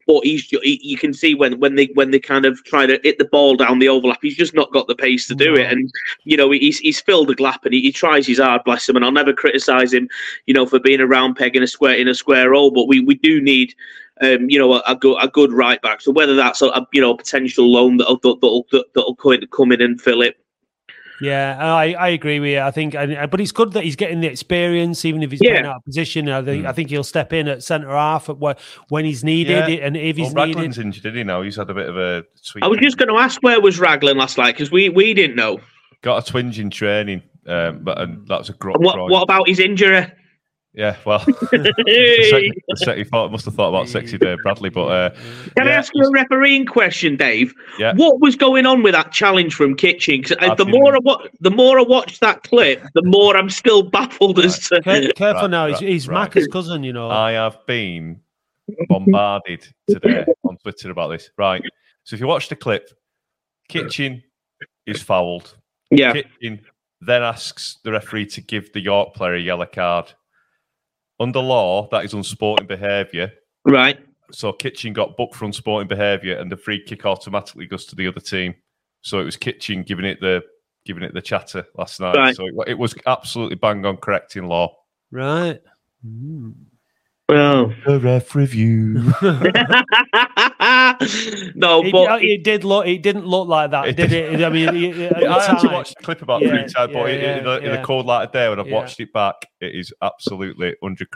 Speaker 8: But he's he, you can see when when they when they kind of try to hit the ball down the overlap, he's just not got the pace to do it. And you know he's he's filled a gap and he, he tries his hard, bless him. And I'll never criticise him, you know, for being a round peg in a square in a square hole. But we we do need um, you know, a, a good a good right back. So whether that's a, a you know a potential loan that'll that'll that'll in, come in and fill it.
Speaker 3: Yeah, I, I agree with you. I think, and- but it's good that he's getting the experience, even if he's playing
Speaker 8: Yeah.
Speaker 3: out of position. I think, I think he'll step in at centre half at wh- when he's needed,
Speaker 2: Yeah.
Speaker 3: and if he's
Speaker 2: Well,
Speaker 3: needed.
Speaker 2: Raglan's injured, didn't he? Now he's had a bit of a sweet.
Speaker 8: I was just going to ask where was Raglan last night because we we didn't know.
Speaker 2: got a twinge in training, um, but and that was a grot.
Speaker 8: What what about his injury?
Speaker 2: Yeah, well, the sec- the thought must have thought about sexy Dave Bradley, but uh,
Speaker 8: Can I ask you a refereeing question, Dave?
Speaker 2: Yeah.
Speaker 8: What was going on with that challenge from Kitching? 'Cause, uh, the
Speaker 2: been-
Speaker 8: more I wa- the more I watch that clip, the more I'm still baffled as to.
Speaker 3: Care- Careful
Speaker 2: Right,
Speaker 3: now, he's,
Speaker 2: right,
Speaker 3: he's
Speaker 2: right.
Speaker 3: Macca's cousin, you know.
Speaker 2: I have been bombarded today on Twitter about this. Right. So if you watch the clip, Kitching is fouled.
Speaker 8: Yeah,
Speaker 2: Kitching then asks the referee to give the York player a yellow card. Under law, that is unsporting behaviour.
Speaker 8: right.
Speaker 2: So Kitching got booked for unsporting behaviour, and the free kick automatically goes to the other team. So it was Kitching giving it the giving it the chatter last night.
Speaker 8: Right.
Speaker 2: So it, it was absolutely bang on correcting law.
Speaker 3: right. Mm.
Speaker 8: Well,
Speaker 2: The ref review.
Speaker 8: no,
Speaker 3: It,
Speaker 8: but
Speaker 3: it did look. It didn't look like that,
Speaker 2: It
Speaker 3: did
Speaker 2: did.
Speaker 3: it? I mean, it, it, at the
Speaker 2: I actually
Speaker 3: time-
Speaker 2: watched the clip about
Speaker 3: Yeah,
Speaker 2: three times, but
Speaker 3: yeah,
Speaker 2: in, in,
Speaker 3: yeah,
Speaker 2: in
Speaker 3: yeah.
Speaker 2: a cold light of day, when I've
Speaker 3: Yeah.
Speaker 2: watched it back, it is absolutely 100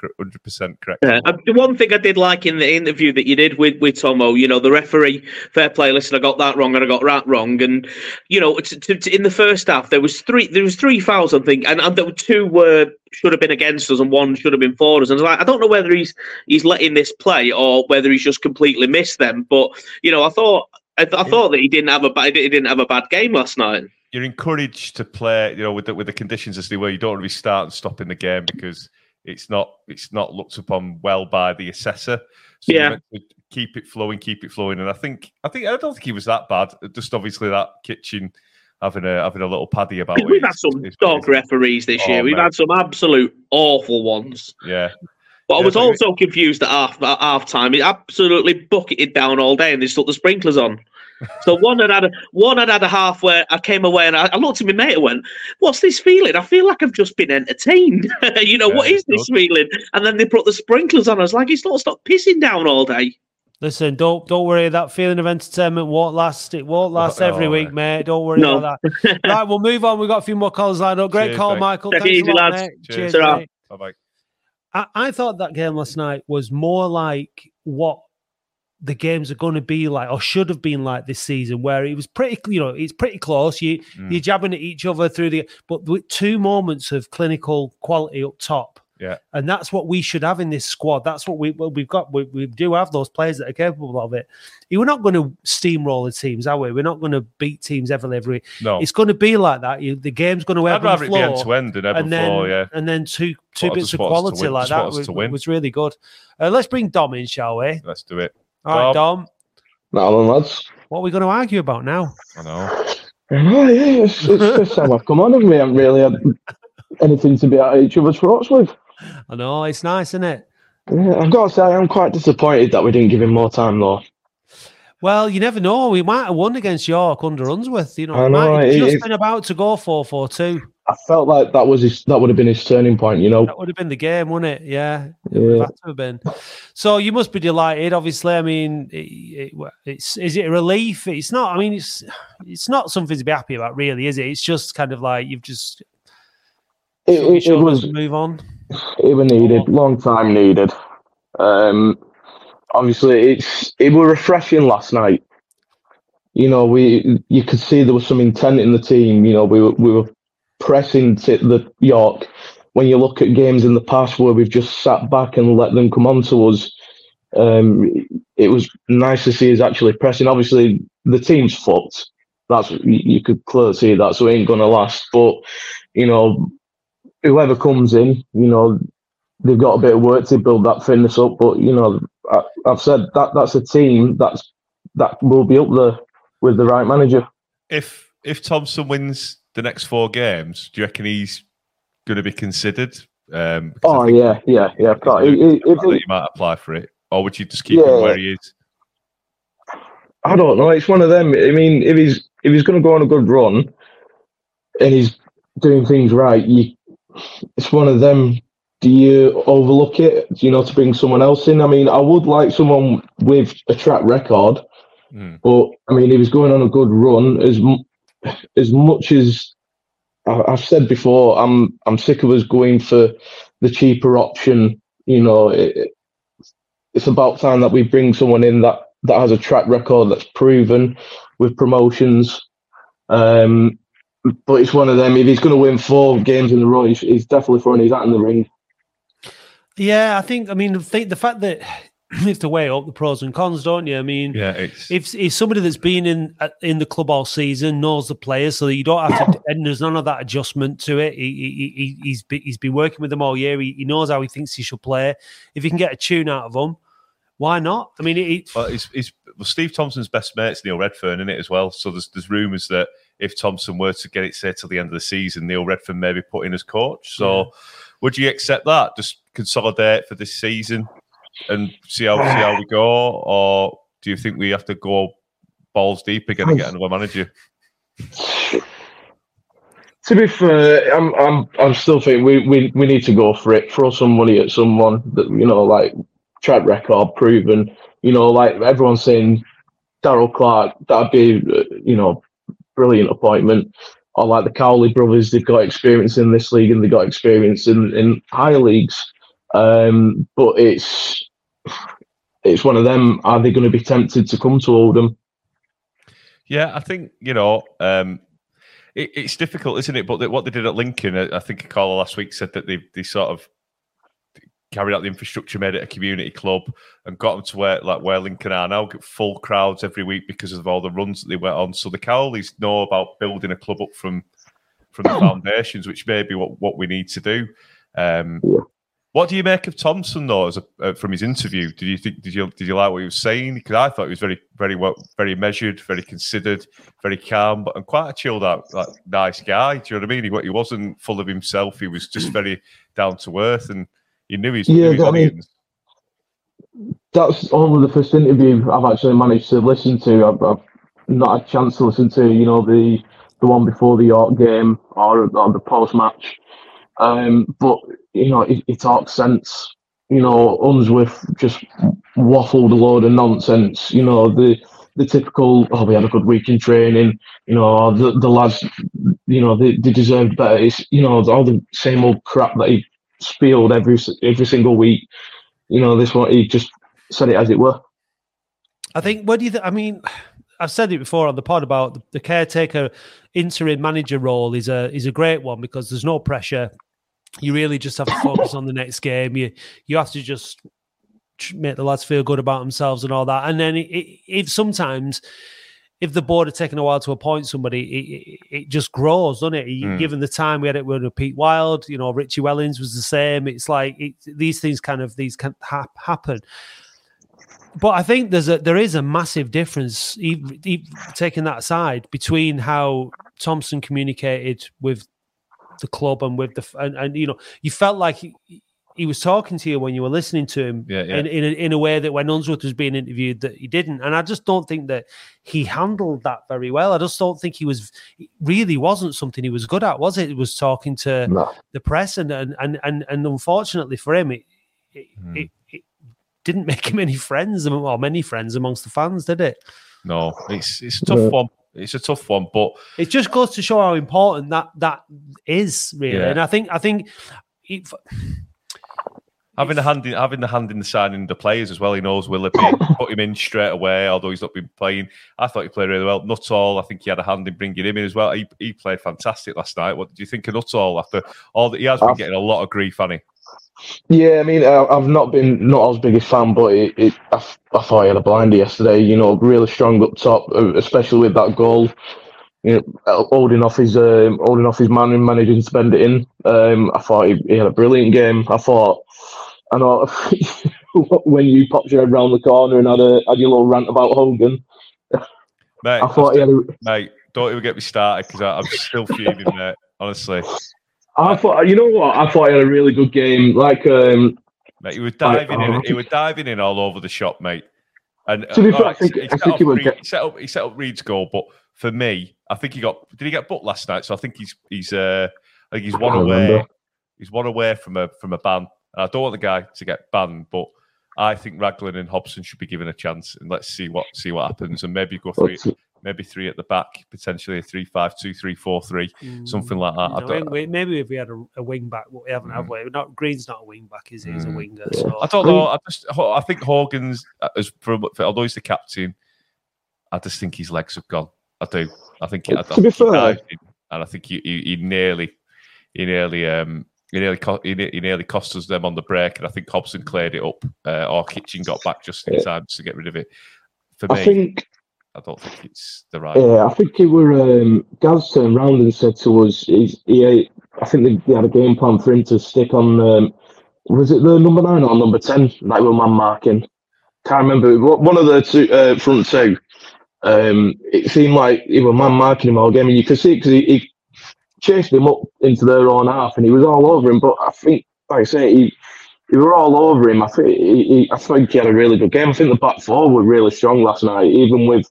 Speaker 2: percent correct.
Speaker 8: Yeah, uh, the one thing I did like in the interview that you did with with Tomo, you know, the referee, fair play. Listen, I got that wrong and I got that wrong, and you know, t- t- t- in the first half there was three there was three fouls, I think, and, and there were two were should have been against us and one should have been for us. And I like, I don't know whether he's he's letting this play or whether he's just completely missed them. But you know, I thought I, th- I thought that he didn't have a bad he didn't have a bad game last night.
Speaker 2: You're encouraged to play, you know, with the, with the conditions as they were. You don't want to be starting stopping the game because it's not it's not looked upon well by the assessor. So
Speaker 8: Yeah.
Speaker 2: keep it flowing, keep it flowing. And I think I think I don't think he was that bad. Just obviously that Kitching having a having a little paddy about it.
Speaker 8: We've had some dog referees this
Speaker 2: Oh,
Speaker 8: year. We've
Speaker 2: mate.
Speaker 8: had some absolute awful ones.
Speaker 2: Yeah.
Speaker 8: But I was also confused at half at half time. It absolutely bucketed down all day, and they stuck the sprinklers on. So one had had a one had had a half where I came away and I, I looked at my mate and went, "What's this feeling? I feel like I've just been entertained. you know
Speaker 2: Yeah,
Speaker 8: what is this feeling?" And then they put the sprinklers on. I was like, "It's not stop pissing down all day."
Speaker 3: Listen, don't don't worry. That feeling of entertainment won't last. It won't last every
Speaker 2: Oh,
Speaker 3: week, mate. Don't worry
Speaker 8: No.
Speaker 3: about that. right, we'll move on. We've got a few more calls lined up. Great
Speaker 2: Cheers,
Speaker 3: call,
Speaker 2: mate.
Speaker 3: Michael.
Speaker 8: Take it
Speaker 3: Thanks
Speaker 8: easy,
Speaker 3: lot,
Speaker 8: lads.
Speaker 3: mate.
Speaker 2: Cheers.
Speaker 3: Cheers, mate.
Speaker 2: Bye bye.
Speaker 3: I, I thought that game last night was more like what the games are going to be like, or should have been like this season, where it was pretty, you know, it's pretty close. You
Speaker 2: Mm.
Speaker 3: you're jabbing at each other through the, but with two moments of clinical quality up top.
Speaker 2: Yeah.
Speaker 3: and that's what we should have in this squad. That's what we well, we've got. We, we do have those players that are capable of it. We're not going to steamroll the teams, are we? We're not going to beat teams every every.
Speaker 2: No,
Speaker 3: It's going to be like that. You, the game's going to
Speaker 2: I'd
Speaker 3: ebb and
Speaker 2: rather it be end to end than ebb and
Speaker 3: and then
Speaker 2: flow. Yeah,
Speaker 3: and then two two
Speaker 2: What
Speaker 3: bits of
Speaker 2: want to
Speaker 3: quality
Speaker 2: win-
Speaker 3: like
Speaker 2: just
Speaker 3: that
Speaker 2: want
Speaker 3: was,
Speaker 2: to win.
Speaker 3: was really good. Uh, let's bring Dom in, shall we?
Speaker 2: let's do it.
Speaker 3: All right,
Speaker 2: Dom.
Speaker 3: Dom.
Speaker 9: Not on, lads.
Speaker 3: What are we going to argue about now?
Speaker 2: I know.
Speaker 9: Oh, yeah, it's, it's just how I've come on and we haven't really had anything to be at each other's throats with.
Speaker 3: I know it's nice, isn't it?
Speaker 9: Yeah, I've got to say, I'm quite disappointed that we didn't give him more time, though.
Speaker 3: Well, you never know. We might have won against York under Unsworth. You know,
Speaker 9: I
Speaker 3: it might
Speaker 9: know,
Speaker 3: have
Speaker 9: it-
Speaker 3: just
Speaker 9: it-
Speaker 3: been about to go four four two.
Speaker 9: I felt like that was his, that would have been his turning point, you know.
Speaker 3: That would have been the game, wouldn't it? Yeah, it would
Speaker 9: Yeah.
Speaker 3: have have been. So you must be delighted. Obviously, I mean, it, it, it's is it a relief? It's not. I mean, it's it's not something to be happy about, really, is it? It's just kind of like you've just
Speaker 9: It, it,
Speaker 3: sure
Speaker 9: it was
Speaker 3: move on.
Speaker 9: It was needed, long time needed. Um, obviously, it's it was refreshing last night. You know, we you could see there was some intent in the team. You know, we were we were pressing to the York. When you look at games in the past where we've just sat back and let them come on to us, um, it was nice to see us actually pressing. Obviously, the team's fucked. That's you you could clearly see that, so it ain't gonna last. But you know, whoever comes in, you know, they've got a bit of work to build that fitness up. But you know, I, I've said that that's a team that's that will be up there with the right manager.
Speaker 2: If if Thompson wins the next four games, do you reckon he's going to be considered? Um,
Speaker 9: Oh yeah, yeah, yeah.
Speaker 2: because
Speaker 9: But
Speaker 2: of the
Speaker 9: it- it-
Speaker 2: fact that
Speaker 9: it-
Speaker 2: you might apply for it, or would you just keep him where he is?
Speaker 9: I don't know. It's one of them. I mean, if he's if he's going to go on a good run and he's doing things right, you, it's one of them. Do you overlook it? Do You know, to bring someone else in. I mean, I would like someone with a track record,
Speaker 2: Hmm.
Speaker 9: but I mean, if he's going on a good run, as as much as I've said before, I'm I'm sick of us going for the cheaper option. You know, it, it's about time that we bring someone in that that has a track record that's proven with promotions. Um, but it's one of them. If he's going to win four games in a row, he's, he's definitely throwing his hat in the ring.
Speaker 3: Yeah, I think. I mean, the, the fact that you have to weigh up the pros and cons, don't you? I mean,
Speaker 2: Yeah, it's
Speaker 3: if if somebody that's been in uh, in the club all season knows the players, so that you don't have to, and there's none of that adjustment to it. He, he, he he's be, he's been working with them all year. He, he knows how he thinks he should play. If he can get a tune out of them, why not? I mean, it, it,
Speaker 2: well, it's, it's well, Steve Thompson's best mate's Neil Redfearn in it as well. So there's there's rumours that if Thompson were to get it say till the end of the season, Neil Redfearn may be put in as coach. So would you accept that? Just consolidate for this season and see how see how we go, or do you think we have to go balls deep again and get another manager?
Speaker 9: To be fair, I'm I'm I'm still thinking we, we, we need to go for it. Throw some money at someone that you know, like track record proven. You know, like everyone's saying, Darrell Clarke. That'd be uh, you know, brilliant appointment. Or like the Cowley brothers, they've got experience in this league and they've got experience in in high leagues. Um, but it's it's one of them. Are they going to be tempted to come to Oldham?
Speaker 2: Yeah, I think you know um, it, it's difficult, isn't it? But what they did at Lincoln, I, I think a caller last week said that they they sort of carried out the infrastructure, made it a community club, and got them to where like where Lincoln are now, get full crowds every week because of all the runs that they went on. So the Cowleys know about building a club up from from the foundations, which may be what what we need to do. Um, What do you make of Thompson though, as a, uh, from his interview? Did you think did you did you like what he was saying? Because I thought he was very very well, very measured, very considered, very calm, but and quite a chilled out, like nice guy. Do you know what I mean? He, he wasn't full of himself. He was just very down to earth, and he knew knew
Speaker 9: Yeah,
Speaker 2: his
Speaker 9: I mean- that's only the first interview I've actually managed to listen to. I've, I've not had a chance to listen to, you know, the the one before the York game or, or the post match. Um, but you know, he, he talks sense. You know, Unsworth just waffled a load of nonsense. You know, the the typical, oh, we had a good week in training. You know, the the lads, you know, they, they deserved better. It's you know all the same old crap that he spilled every every single week. You know, this one he just said it as it were.
Speaker 3: I think. What do you think? I mean, I've said it before on the pod about the, the caretaker interim manager role is a is a great one because there's no pressure. you really just have to focus on the next game. You you have to just make the lads feel good about themselves and all that. And then it, it, it sometimes, if the board had taken a while to appoint somebody, it, it, it just grows, doesn't it?
Speaker 2: Mm.
Speaker 3: Given the time we had it with Pete Wild, you know, Richie Wellens was the same. It's like it, these things kind of these can hap- happen. But I think there's a there is a massive difference, even, even taking that aside, between how Thompson communicated with the club and with the and, and you know you felt like he, he was talking to you when you were listening to him
Speaker 2: Yeah, yeah.
Speaker 3: in in a, in a way that when Unsworth was being interviewed that he didn't and I just don't think that he handled that very well I just don't think he was really wasn't something he was good at was it it was talking to
Speaker 9: No.
Speaker 3: the press and and and and, and unfortunately for him it it,
Speaker 2: Hmm.
Speaker 3: it it didn't make him any friends among- or many friends amongst the fans did it
Speaker 2: No, it's it's a tough
Speaker 9: Yeah.
Speaker 2: one. It's a tough one, but
Speaker 3: it just goes to show how important that that is really
Speaker 2: Yeah.
Speaker 3: and i think i think it,
Speaker 2: having the hand in having the hand in the signing of the players as well. He knows Willoughby, put him in straight away, although he's not been playing. I thought he played really well. Nuttall, I think he had a hand in bringing him in as well. He, he played fantastic last night. What do you think of Nuttall after all that? He has been getting a lot of grief, hasn't?
Speaker 9: Yeah, I mean, I've not been not as big a fan, but it, it I, I thought he had a blinder yesterday. You know, really strong up top, uh, especially with that goal. You know, uh, holding off his um, holding off his man and managing to spend it in. Um, I thought he, he had a brilliant game. I thought, I know when you popped your head round the corner and had a had your little rant about Hogan.
Speaker 2: Mate,
Speaker 9: I thought he had a,
Speaker 2: mate, don't even get me started because I'm still fuming, mate. Honestly,
Speaker 9: I thought, you know what? I thought he had a really good game. Like, um,
Speaker 2: mate, he was diving in.
Speaker 9: oh.
Speaker 2: He was diving in all over the shop, mate. And
Speaker 9: To be
Speaker 2: uh,
Speaker 9: fair, I think-
Speaker 2: he
Speaker 9: I
Speaker 2: set
Speaker 9: think
Speaker 2: up
Speaker 9: he
Speaker 2: Reed-
Speaker 9: get-
Speaker 2: he set up he set up Reed's goal, but for me, I think he got did he get booked last night? So I think he's he's uh I think he's one away.
Speaker 9: remember.
Speaker 2: He's one away from a from a ban. And I don't want the guy to get banned, but I think Raglan and Hobson should be given a chance and let's see what see what happens and maybe go three maybe three at the back, potentially a three five two, three four three, something like that. I
Speaker 3: You know,
Speaker 2: don't,
Speaker 3: we- maybe if we had a, a wing back, but we haven't, have we? Not Green's not a wing back, is he? He's a
Speaker 2: Mm.
Speaker 3: winger. So
Speaker 2: I don't know. I just I think Hogan's uh, as for, for although he's the captain, I just think his legs have gone. I do. I think. I, I
Speaker 9: To be
Speaker 2: think
Speaker 9: fair-
Speaker 2: dived and I think he, he, he nearly, he nearly, um, he nearly, co- he, ne- he nearly cost us them on the break, and I think Hobson cleared it up, uh, or Kitching got back just in
Speaker 9: Yeah.
Speaker 2: time to get rid of it. For me,
Speaker 9: I think
Speaker 2: I don't think it's the right.
Speaker 9: Yeah, I think it were. Um, Gaz turned round and said to us, he's, he, I think they, had a game plan for him to stick on. Um, was it the number nine or number ten? Like with man marking. Can't remember. One of the two uh, front two. Um, it seemed like he was man marking him all game, and you could see because he, he chased him up into their own half, and he was all over him. But I think, like I say, he. They were all over him. I think he, he, I think he had a really good game. I think the back four were really strong last night, even with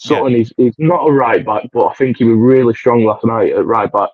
Speaker 9: Sutton, he's, he's not a right back, but I think he was really strong last night at right back.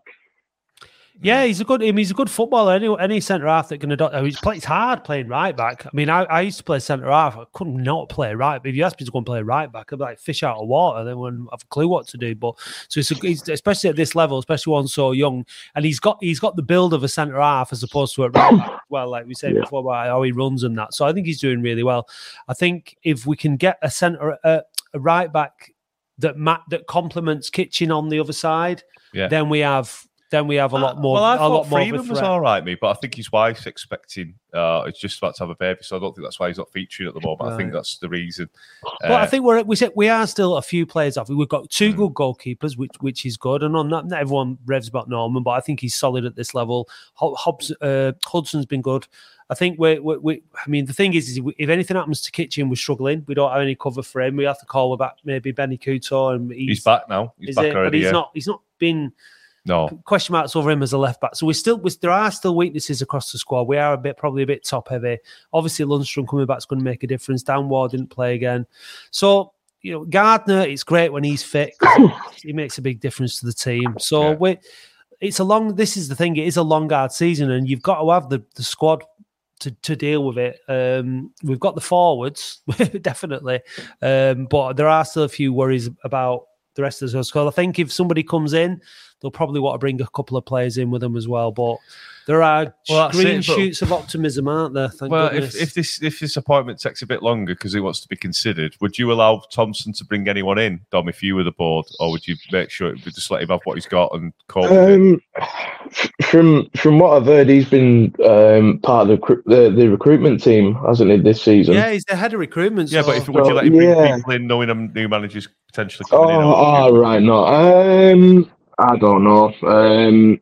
Speaker 3: Yeah, he's a good. I mean, he's a good footballer. Any any centre half that can adopt. I mean, he's, play, it's hard playing right back. I mean, I, I used to play centre half. I couldn't play right. But if you asked me to go and play right back, I'd be like fish out of water. Then wouldn't have a clue what to do. But so it's, a, especially at this level, especially one so young, and he's got he's got the build of a centre half as opposed to a right back. Well, like we said
Speaker 9: Yeah.
Speaker 3: before, about how he runs and that. So I think he's doing really well. I think if we can get a centre uh, a right back that ma- that complements Kitching on the other side,
Speaker 2: Yeah.
Speaker 3: then we have then we have a lot
Speaker 2: Uh,
Speaker 3: more.
Speaker 2: Well, I
Speaker 3: a
Speaker 2: thought
Speaker 3: lot more of a
Speaker 2: Freeman was all right, me, but I think his wife's expecting. Uh, it's just about to have a baby, so I don't think that's why he's not featuring at the moment. I think that's the reason.
Speaker 3: But I
Speaker 2: Uh,
Speaker 3: think we're we said we are still a few players off. We've got two
Speaker 2: Mm.
Speaker 3: good goalkeepers, which which is good. And on not, not everyone revs about Norman, but I think he's solid at this level. Hobbs, uh, Hudson's been good. I think we we we I mean, the thing is, is if anything happens to Kitching, we're struggling. We don't have any cover for him. We have to call back maybe Benny Couto, and he's,
Speaker 2: he's back now. He's back
Speaker 3: it? But he's
Speaker 2: yeah.
Speaker 3: not. He's not been
Speaker 2: No,
Speaker 3: question marks over him as a left back. So we're still we, there are still weaknesses across the squad. We are a bit probably a bit top heavy. Obviously, Lundstrom coming back is going to make a difference. Dan Ward didn't play again, so you know Gardner. It's great when he's fit. he makes a big difference to the team. So
Speaker 2: Yeah.
Speaker 3: we it's a long. This is the thing. It is a long hard season, and you've got to have the the squad. To, to deal with it, um, we've got the forwards definitely, um, but there are still a few worries about the rest of the squad. I think if somebody comes in they'll probably want to bring a couple of players in with them as well. But there are
Speaker 2: Well,
Speaker 3: green
Speaker 2: it, but-
Speaker 3: shoots of optimism, aren't there? Thank
Speaker 2: Well,
Speaker 3: goodness.
Speaker 2: if, if this if this appointment takes a bit longer because he wants to be considered, would you allow Thompson to bring anyone in, Dom, if you were the board, or would you make sure we just let him have what he's got and call it?
Speaker 9: Um, from from what I've heard, he's been um, part of the, the the recruitment team, hasn't he, this season?
Speaker 3: yeah, he's the head of recruitment.
Speaker 2: Yeah,
Speaker 3: so-
Speaker 2: but if would you let him bring
Speaker 9: Yeah.
Speaker 2: people in, knowing a new managers potentially
Speaker 9: Oh,
Speaker 2: coming in?
Speaker 9: oh, right, no. Um, I don't know. Um,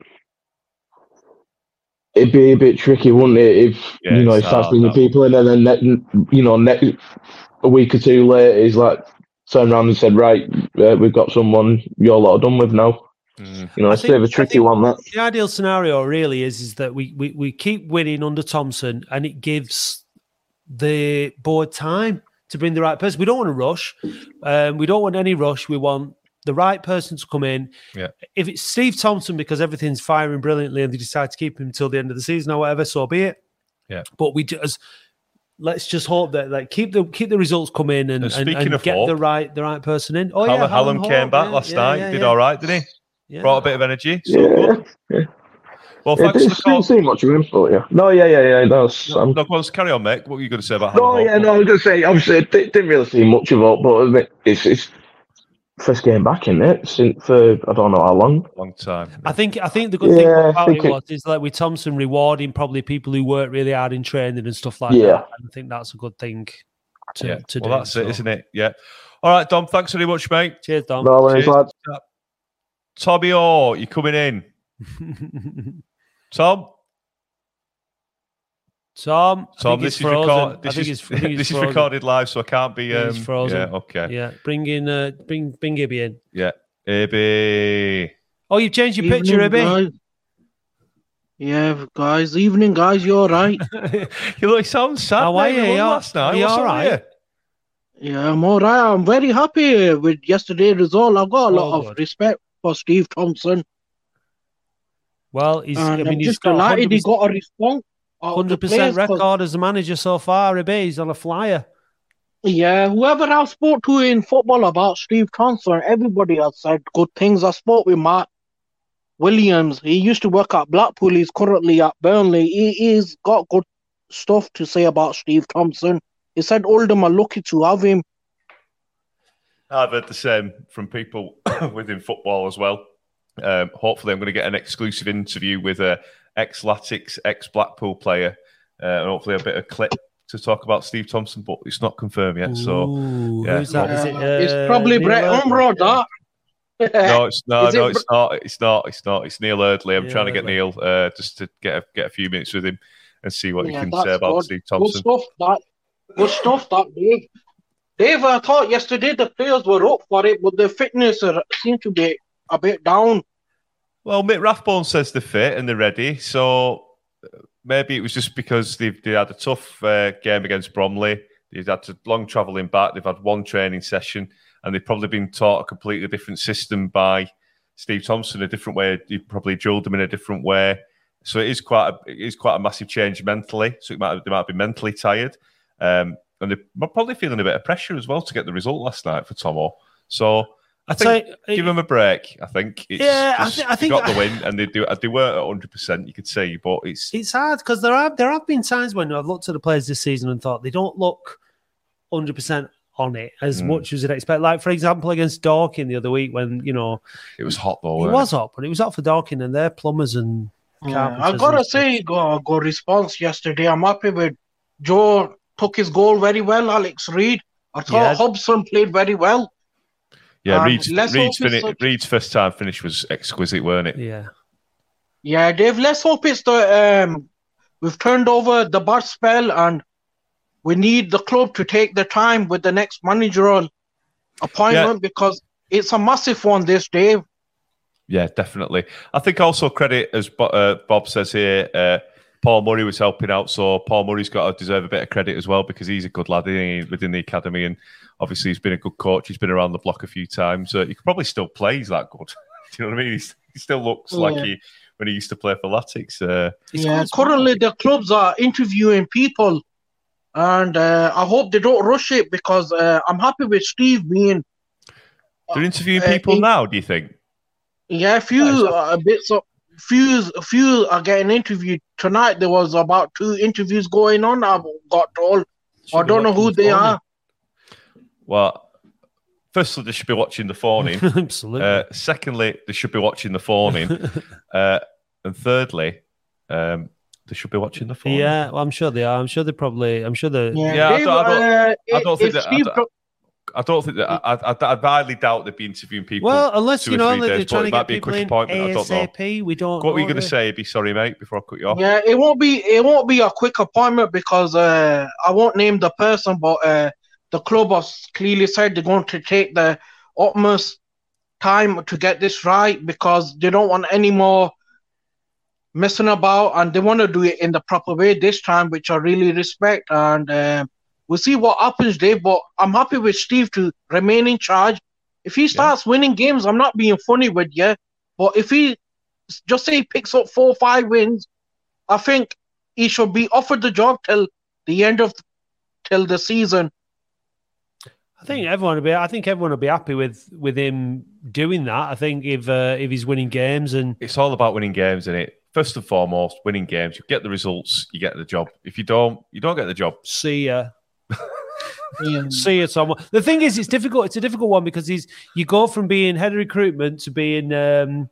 Speaker 9: it'd be a bit tricky, wouldn't it, if
Speaker 2: Yeah,
Speaker 9: you know,
Speaker 2: it's
Speaker 9: he starts bringing people in, and then ne- you know, next a week or two later, he's like turned around and said, "Right, uh, we've got someone you're lot done with now."
Speaker 2: Mm.
Speaker 9: You know,
Speaker 3: I
Speaker 9: it's a bit of a tricky one. That
Speaker 3: the ideal scenario really is is that we, we we keep winning under Thompson, and it gives the board time to bring the right person. We don't want to rush. Um, we don't want any rush. We want the right person to come in.
Speaker 2: Yeah.
Speaker 3: If it's Steve Thompson because everything's firing brilliantly and they decide to keep him until the end of the season or whatever, so be it.
Speaker 2: Yeah.
Speaker 3: But we just let's just hope that like keep the keep the results coming and,
Speaker 2: And
Speaker 3: and,
Speaker 2: speaking
Speaker 3: and
Speaker 2: of
Speaker 3: get
Speaker 2: hope,
Speaker 3: the right the right person in. Oh
Speaker 2: Hallam,
Speaker 3: yeah,
Speaker 2: Hallam
Speaker 3: Hallam
Speaker 2: came
Speaker 3: Hope,
Speaker 2: back
Speaker 3: yeah,
Speaker 2: last
Speaker 3: yeah,
Speaker 2: night,
Speaker 3: yeah,
Speaker 2: did
Speaker 3: yeah.
Speaker 2: all right, didn't he?
Speaker 3: Yeah.
Speaker 2: Brought a bit of energy. So
Speaker 9: yeah,
Speaker 2: good.
Speaker 9: yeah.
Speaker 2: Well,
Speaker 9: yeah
Speaker 2: thanks
Speaker 9: didn't,
Speaker 2: for the call.
Speaker 9: didn't see much of him, but yeah. No, yeah, yeah, yeah. That's
Speaker 2: No,
Speaker 9: um,
Speaker 2: no, go on, carry on, mate. What were you going to say about
Speaker 9: No,
Speaker 2: Hallam
Speaker 9: yeah, no, I was going to say, obviously, I didn't really see much of it, but it's, it's first game back in it since for I don't know how long.
Speaker 2: Long time.
Speaker 3: I think I think the good thing
Speaker 9: Yeah, I
Speaker 3: about
Speaker 9: think
Speaker 3: it
Speaker 9: it-
Speaker 3: was is like with Thompson rewarding probably people who work really hard in training and stuff like
Speaker 9: Yeah.
Speaker 3: that. And I think that's a good thing to,
Speaker 2: yeah.
Speaker 3: to
Speaker 2: well,
Speaker 3: do.
Speaker 2: that's it,
Speaker 3: so.
Speaker 2: isn't it? Yeah. All right, Dom. Thanks very much, mate.
Speaker 3: Cheers, Dom.
Speaker 9: No worries,
Speaker 2: Cheers.
Speaker 9: lads.
Speaker 2: Tommy Orr, you coming in? Tom.
Speaker 3: Tom,
Speaker 2: Tom, this is
Speaker 3: frozen.
Speaker 2: record, This is
Speaker 3: he's- I think he's
Speaker 2: this is recorded live, so I can't be. Um,
Speaker 3: he's frozen.
Speaker 2: Yeah. Okay.
Speaker 3: Yeah, bring in, uh, bring bring Ibby in.
Speaker 2: Yeah. Ibby.
Speaker 3: Oh, you've changed your picture,
Speaker 10: Evening,
Speaker 3: Ibby.
Speaker 10: guys. Yeah, guys. Evening, guys. You all right?
Speaker 2: you look sound sad.
Speaker 3: How are you?
Speaker 2: We won
Speaker 3: You all-
Speaker 2: last night.
Speaker 3: are you
Speaker 2: What's
Speaker 3: all
Speaker 2: up
Speaker 3: right?
Speaker 2: with
Speaker 10: yeah, I'm all right. I'm very happy with yesterday's result. I've got a lot
Speaker 3: Oh,
Speaker 10: of
Speaker 3: good.
Speaker 10: respect for Steve Thompson.
Speaker 3: Well, he's.
Speaker 10: and
Speaker 3: I mean,
Speaker 10: I'm
Speaker 3: he's
Speaker 10: just
Speaker 3: got
Speaker 10: delighted he
Speaker 3: 100%,
Speaker 10: got a response. Out
Speaker 3: 100%
Speaker 10: players 'cause-
Speaker 3: record as a manager so far. Ibby, he's on a flyer.
Speaker 10: Yeah, whoever I spoke to in football about Steve Thompson, everybody has said good things. I spoke with Matt Williams. He used to work at Blackpool. He's currently at Burnley. He, he's got good stuff to say about Steve Thompson. He said Oldham are lucky to have him.
Speaker 2: I've heard the same from people within football as well. Um, hopefully, I'm going to get an exclusive interview with a ex Latics, ex Blackpool player, uh, and hopefully a bit of clip to talk about Steve Thompson, but it's not confirmed yet. So
Speaker 3: Ooh,
Speaker 2: yeah.
Speaker 3: who's that? Is it,
Speaker 10: Uh, it's probably
Speaker 3: Neil
Speaker 10: Brett
Speaker 3: Earl?
Speaker 10: Umbro, that.
Speaker 2: no, it's no,
Speaker 10: Is
Speaker 2: no,
Speaker 10: it
Speaker 2: it's not. It's not. It's not. It's Neil Eardley. I'm
Speaker 3: Neil
Speaker 2: trying to get
Speaker 3: Eardley.
Speaker 2: Neil uh, just to get a, get a few minutes with him and see what he can say about
Speaker 10: good.
Speaker 2: Steve
Speaker 10: Good stuff, that. Good stuff, that, Dave. Dave, I thought yesterday the players were up for it, but their fitness uh, seemed to be a bit down.
Speaker 2: Well, Mick Rathbone says they're fit and they're ready. So uh, maybe it was just because they've they had a tough uh, game against Bromley. They've had to long travelling back. They've had one training session, and they've probably been taught a completely different system by Steve Thompson, a different way. He probably drilled them in a different way. So it is quite a, it is quite a massive change mentally. So it might they might be mentally tired, um, and they're probably feeling a bit of pressure as well to get the result last night for Tomo. So I
Speaker 3: I'd say
Speaker 2: think give them a break. I think. It's
Speaker 3: Yeah, I
Speaker 2: just-
Speaker 3: thi- I think-
Speaker 2: got the win, and they do. They were at hundred percent. You could see, but it's
Speaker 3: it's hard because there have there have been times when I've looked at the players this season and thought they don't look hundred percent on it as
Speaker 2: Mm.
Speaker 3: much as you'd expect. Like for example, against Dorking the other week when you know
Speaker 2: it was hot though.
Speaker 3: it
Speaker 2: weren't
Speaker 3: was hot, but it was hot for Dorking and they're plumbers and
Speaker 10: Yeah,
Speaker 3: carpenters.
Speaker 10: I gotta say, go good response yesterday. I'm happy with Joe. Took his goal very well. Alex Reed. I thought
Speaker 3: Yeah.
Speaker 10: Hobson played very well.
Speaker 2: Yeah,
Speaker 10: Um,
Speaker 2: Reed's,
Speaker 10: let's
Speaker 2: Reed's, fini-
Speaker 10: such-
Speaker 2: Reed's first time finish was exquisite, weren't it?
Speaker 3: Yeah,
Speaker 10: Yeah, Dave. Let's hope it's the um. We've turned over the bad spell, and we need the club to take the time with the next managerial appointment because it's a massive one. This Dave.
Speaker 2: Yeah, definitely. I think also credit, as uh, Bob says here, uh, Paul Murray was helping out. So Paul Murray's got to deserve a bit of credit as well because he's a good lad isn't he, within the academy. And obviously, he's been a good coach. He's been around the block a few times. Uh, he could probably still play. He's that good. Do you know what I mean? He's, he still looks like he when he used to play for Latics. Uh,
Speaker 10: Yeah, currently the clubs are interviewing people, and uh, I hope they don't rush it because uh, I'm happy with Steve being.
Speaker 2: they're interviewing
Speaker 10: Uh,
Speaker 2: people
Speaker 10: he-
Speaker 2: now. Do you think?
Speaker 10: Yeah, a few uh, bits of few a few are getting interviewed tonight. There was about two interviews going on. I've got told.
Speaker 7: Should
Speaker 10: I don't know who they are.
Speaker 2: Well, firstly, they should be watching the phone in.
Speaker 7: Absolutely.
Speaker 2: Uh, secondly, they should be watching the phone in. uh, and thirdly, um, they should be watching the phone. in.
Speaker 7: yeah, well, I'm sure they are. I'm sure they probably. I'm sure they.
Speaker 10: Yeah,
Speaker 2: Yeah, I don't- I don't-
Speaker 10: uh,
Speaker 2: I don't think
Speaker 10: if
Speaker 2: that- I don't- I don't think that. I, I, I highly doubt they'd be interviewing people.
Speaker 7: Well, unless
Speaker 2: two
Speaker 7: you know
Speaker 2: three
Speaker 7: that they're
Speaker 2: days,
Speaker 7: trying to get
Speaker 2: be a
Speaker 7: people
Speaker 2: quick
Speaker 7: in
Speaker 2: appointment. I don't know.
Speaker 7: ASAP. We don't.
Speaker 2: What were you going to say? Be sorry, mate. Before I cut you off.
Speaker 10: Yeah, it won't be it won't be a quick appointment because uh, I won't name the person, but uh, the club has clearly said they're going to take the utmost time to get this right because they don't want any more messing about and they want to do it in the proper way this time, which I really respect. And uh, we'll see what happens, Dave. But I'm happy with Steve to remain in charge. If he starts winning games, I'm not being funny with you, but if he just say he picks up four or five wins, I think he should be offered the job till the end of till the season.
Speaker 7: I think everyone will be. I think everyone will be happy with with him doing that. I think if uh, if he's winning games and
Speaker 2: It's all about winning games, isn't it? First and foremost, winning games. You get the results, you get the job. If you don't, you don't get the job.
Speaker 7: see ya.
Speaker 10: Yeah.
Speaker 7: see it someone. The thing is, it's difficult. It's a difficult one because he's you go from being head of recruitment to being um,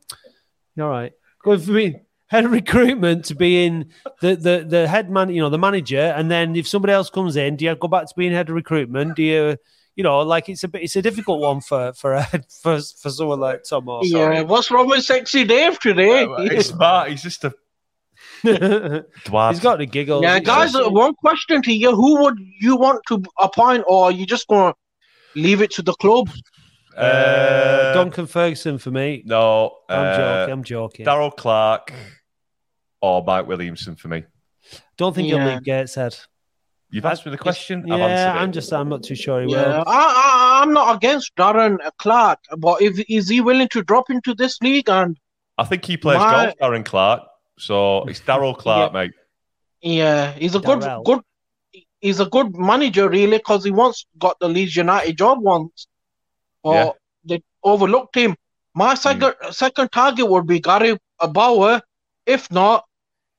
Speaker 7: all right, going from being head of recruitment to being the the the head man, you know, the manager, and then if somebody else comes in, do you go back to being head of recruitment? Do you, you know, like it's a bit, it's a difficult one for for a, for for someone like Tom. Or,
Speaker 10: Yeah, what's wrong with sexy Dave today?
Speaker 2: It's smart. He's just a
Speaker 7: He's got the giggles.
Speaker 10: yeah, guys,
Speaker 7: just-
Speaker 10: uh, one question to you: Who would you want to appoint, or are you just gonna leave it to the club?
Speaker 7: uh, Duncan Ferguson for me.
Speaker 2: No,
Speaker 7: I'm
Speaker 2: uh,
Speaker 7: joking. I'm joking.
Speaker 2: Darrell Clarke or Mike Williamson for me.
Speaker 7: Don't think you'll
Speaker 10: Yeah.
Speaker 7: leave Gateshead.
Speaker 2: You've asked me the question. I've
Speaker 7: Yeah,
Speaker 2: answered it.
Speaker 7: I'm just. I'm not too sure he
Speaker 10: Yeah,
Speaker 7: will.
Speaker 10: I, I, I'm not against Darren Clark, but if is he willing to drop into this league? And
Speaker 2: I think he plays
Speaker 10: My-
Speaker 2: golf, Darren Clark. So it's Darrell Clarke, mate.
Speaker 10: yeah, he's a good,
Speaker 7: Darrell.
Speaker 10: good, he's a good manager, really, because he once got the Leeds United job once, but
Speaker 2: Yeah.
Speaker 10: they overlooked him. My hmm. second second target would be Gary Bowyer. If not,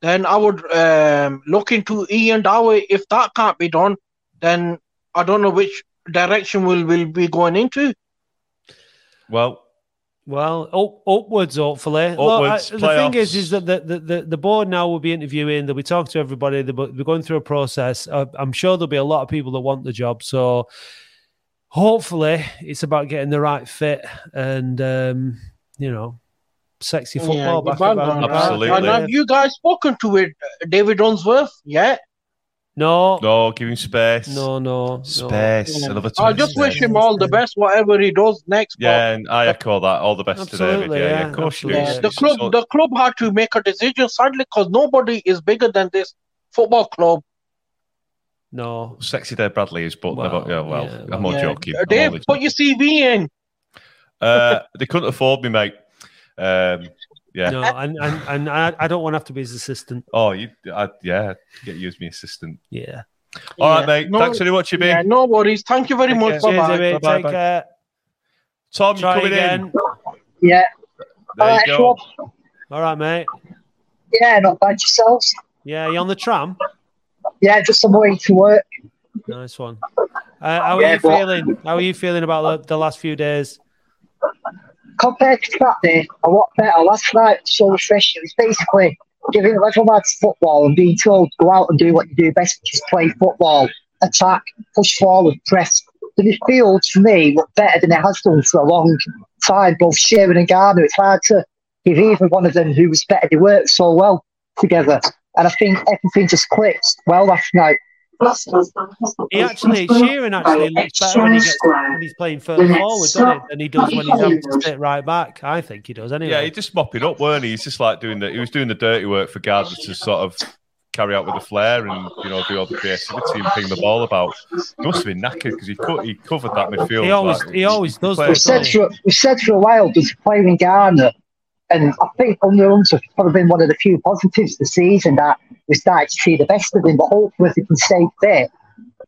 Speaker 10: then I would um, look into Ian Dowie. If that can't be done, then I don't know which direction we'll, we'll be going into.
Speaker 2: Well,
Speaker 7: Well, up, upwards, hopefully. Look,
Speaker 2: Upwards,
Speaker 7: I- the thing is, is that the, the, the, the board now will be interviewing. They'll be talking to everybody. They'll be going through a process. Uh, I'm sure there'll be a lot of people that want the job. So, hopefully, it's about getting the right fit and um, you know, sexy football
Speaker 10: Yeah,
Speaker 7: back
Speaker 10: bang
Speaker 7: around
Speaker 10: on.
Speaker 7: the park.
Speaker 2: Absolutely.
Speaker 10: And have you guys spoken to it, David Unsworth? Yeah.
Speaker 7: No,
Speaker 2: no, give him space.
Speaker 7: no, no, no.
Speaker 2: Space.
Speaker 10: Yeah.
Speaker 2: Another
Speaker 10: I
Speaker 2: 20
Speaker 10: just wish him all the best, whatever he does next. but-
Speaker 2: Yeah, and I echo that. All the best
Speaker 7: Absolutely,
Speaker 2: to David. Yeah, yeah,
Speaker 7: yeah,
Speaker 2: of course you do.
Speaker 10: Yeah, the
Speaker 2: it's
Speaker 10: club,
Speaker 2: so-
Speaker 10: the club had to make a decision, sadly, because nobody is bigger than this football club.
Speaker 7: no.
Speaker 2: Sexy Dave Bradley is, but
Speaker 7: Well,
Speaker 2: never. Yeah, well,
Speaker 7: yeah,
Speaker 2: I'm not
Speaker 10: Yeah.
Speaker 2: joking. I'm
Speaker 10: Dave,
Speaker 2: only
Speaker 10: put your. CV in.
Speaker 2: Uh, they couldn't afford me, mate. Um, yeah.
Speaker 7: No, and, and, and I, I don't want to have to be his assistant.
Speaker 2: Oh, you, I, yeah, get you as my assistant.
Speaker 7: Yeah.
Speaker 2: All right,
Speaker 10: Yeah.
Speaker 2: mate.
Speaker 10: No-
Speaker 2: Thanks very much, you
Speaker 10: Yeah, no worries. Thank you very
Speaker 2: Take
Speaker 10: much.
Speaker 2: care.
Speaker 10: Bye
Speaker 7: Cheers,
Speaker 10: bye.
Speaker 7: Amy.
Speaker 2: Bye-bye,
Speaker 7: Take
Speaker 2: bye.
Speaker 7: care.
Speaker 2: Tom, you
Speaker 7: Try
Speaker 2: coming
Speaker 7: again.
Speaker 2: in?
Speaker 11: Yeah.
Speaker 2: There
Speaker 11: Alright,
Speaker 2: you go.
Speaker 11: Schwab.
Speaker 7: All right, mate.
Speaker 11: Yeah, not bad yourselves.
Speaker 7: Yeah, you on the tram?
Speaker 11: Yeah, just on my way to work.
Speaker 7: Nice one. Uh, how are
Speaker 11: Yeah,
Speaker 7: you
Speaker 11: but-
Speaker 7: feeling? How are you feeling about the, the last few days?
Speaker 11: Compared to Saturday, a lot better. Last night was so refreshing. It was basically giving level lads football and being told to go out and do what you do best, which is play football, attack, push forward, press. The midfield for me looked better than it has done for a long time, both Sheron and Garner. It's hard to give either one of them who was better. They worked so well together. And I think everything just clicked well last night.
Speaker 7: He actually, Sheron actually looks better when, he gets, when he's playing further forward, doesn't he? Than he does when he's having to sit right back. I think he does anyway.
Speaker 2: Yeah, he just mopping up, weren't he? He's just like doing the. He was doing the dirty work for Gardner to sort of carry out with the flair and you know do all the creativity and ping the ball about. He must have been knackered because he co- he covered that midfield.
Speaker 7: He always-
Speaker 2: like-
Speaker 7: he always does
Speaker 2: played-
Speaker 11: We've said for we've said for a while there's playing Garner, and I think Hunter has probably been one of the few positives this season that we started to see the best of him. But hopefully, if he can stay fit,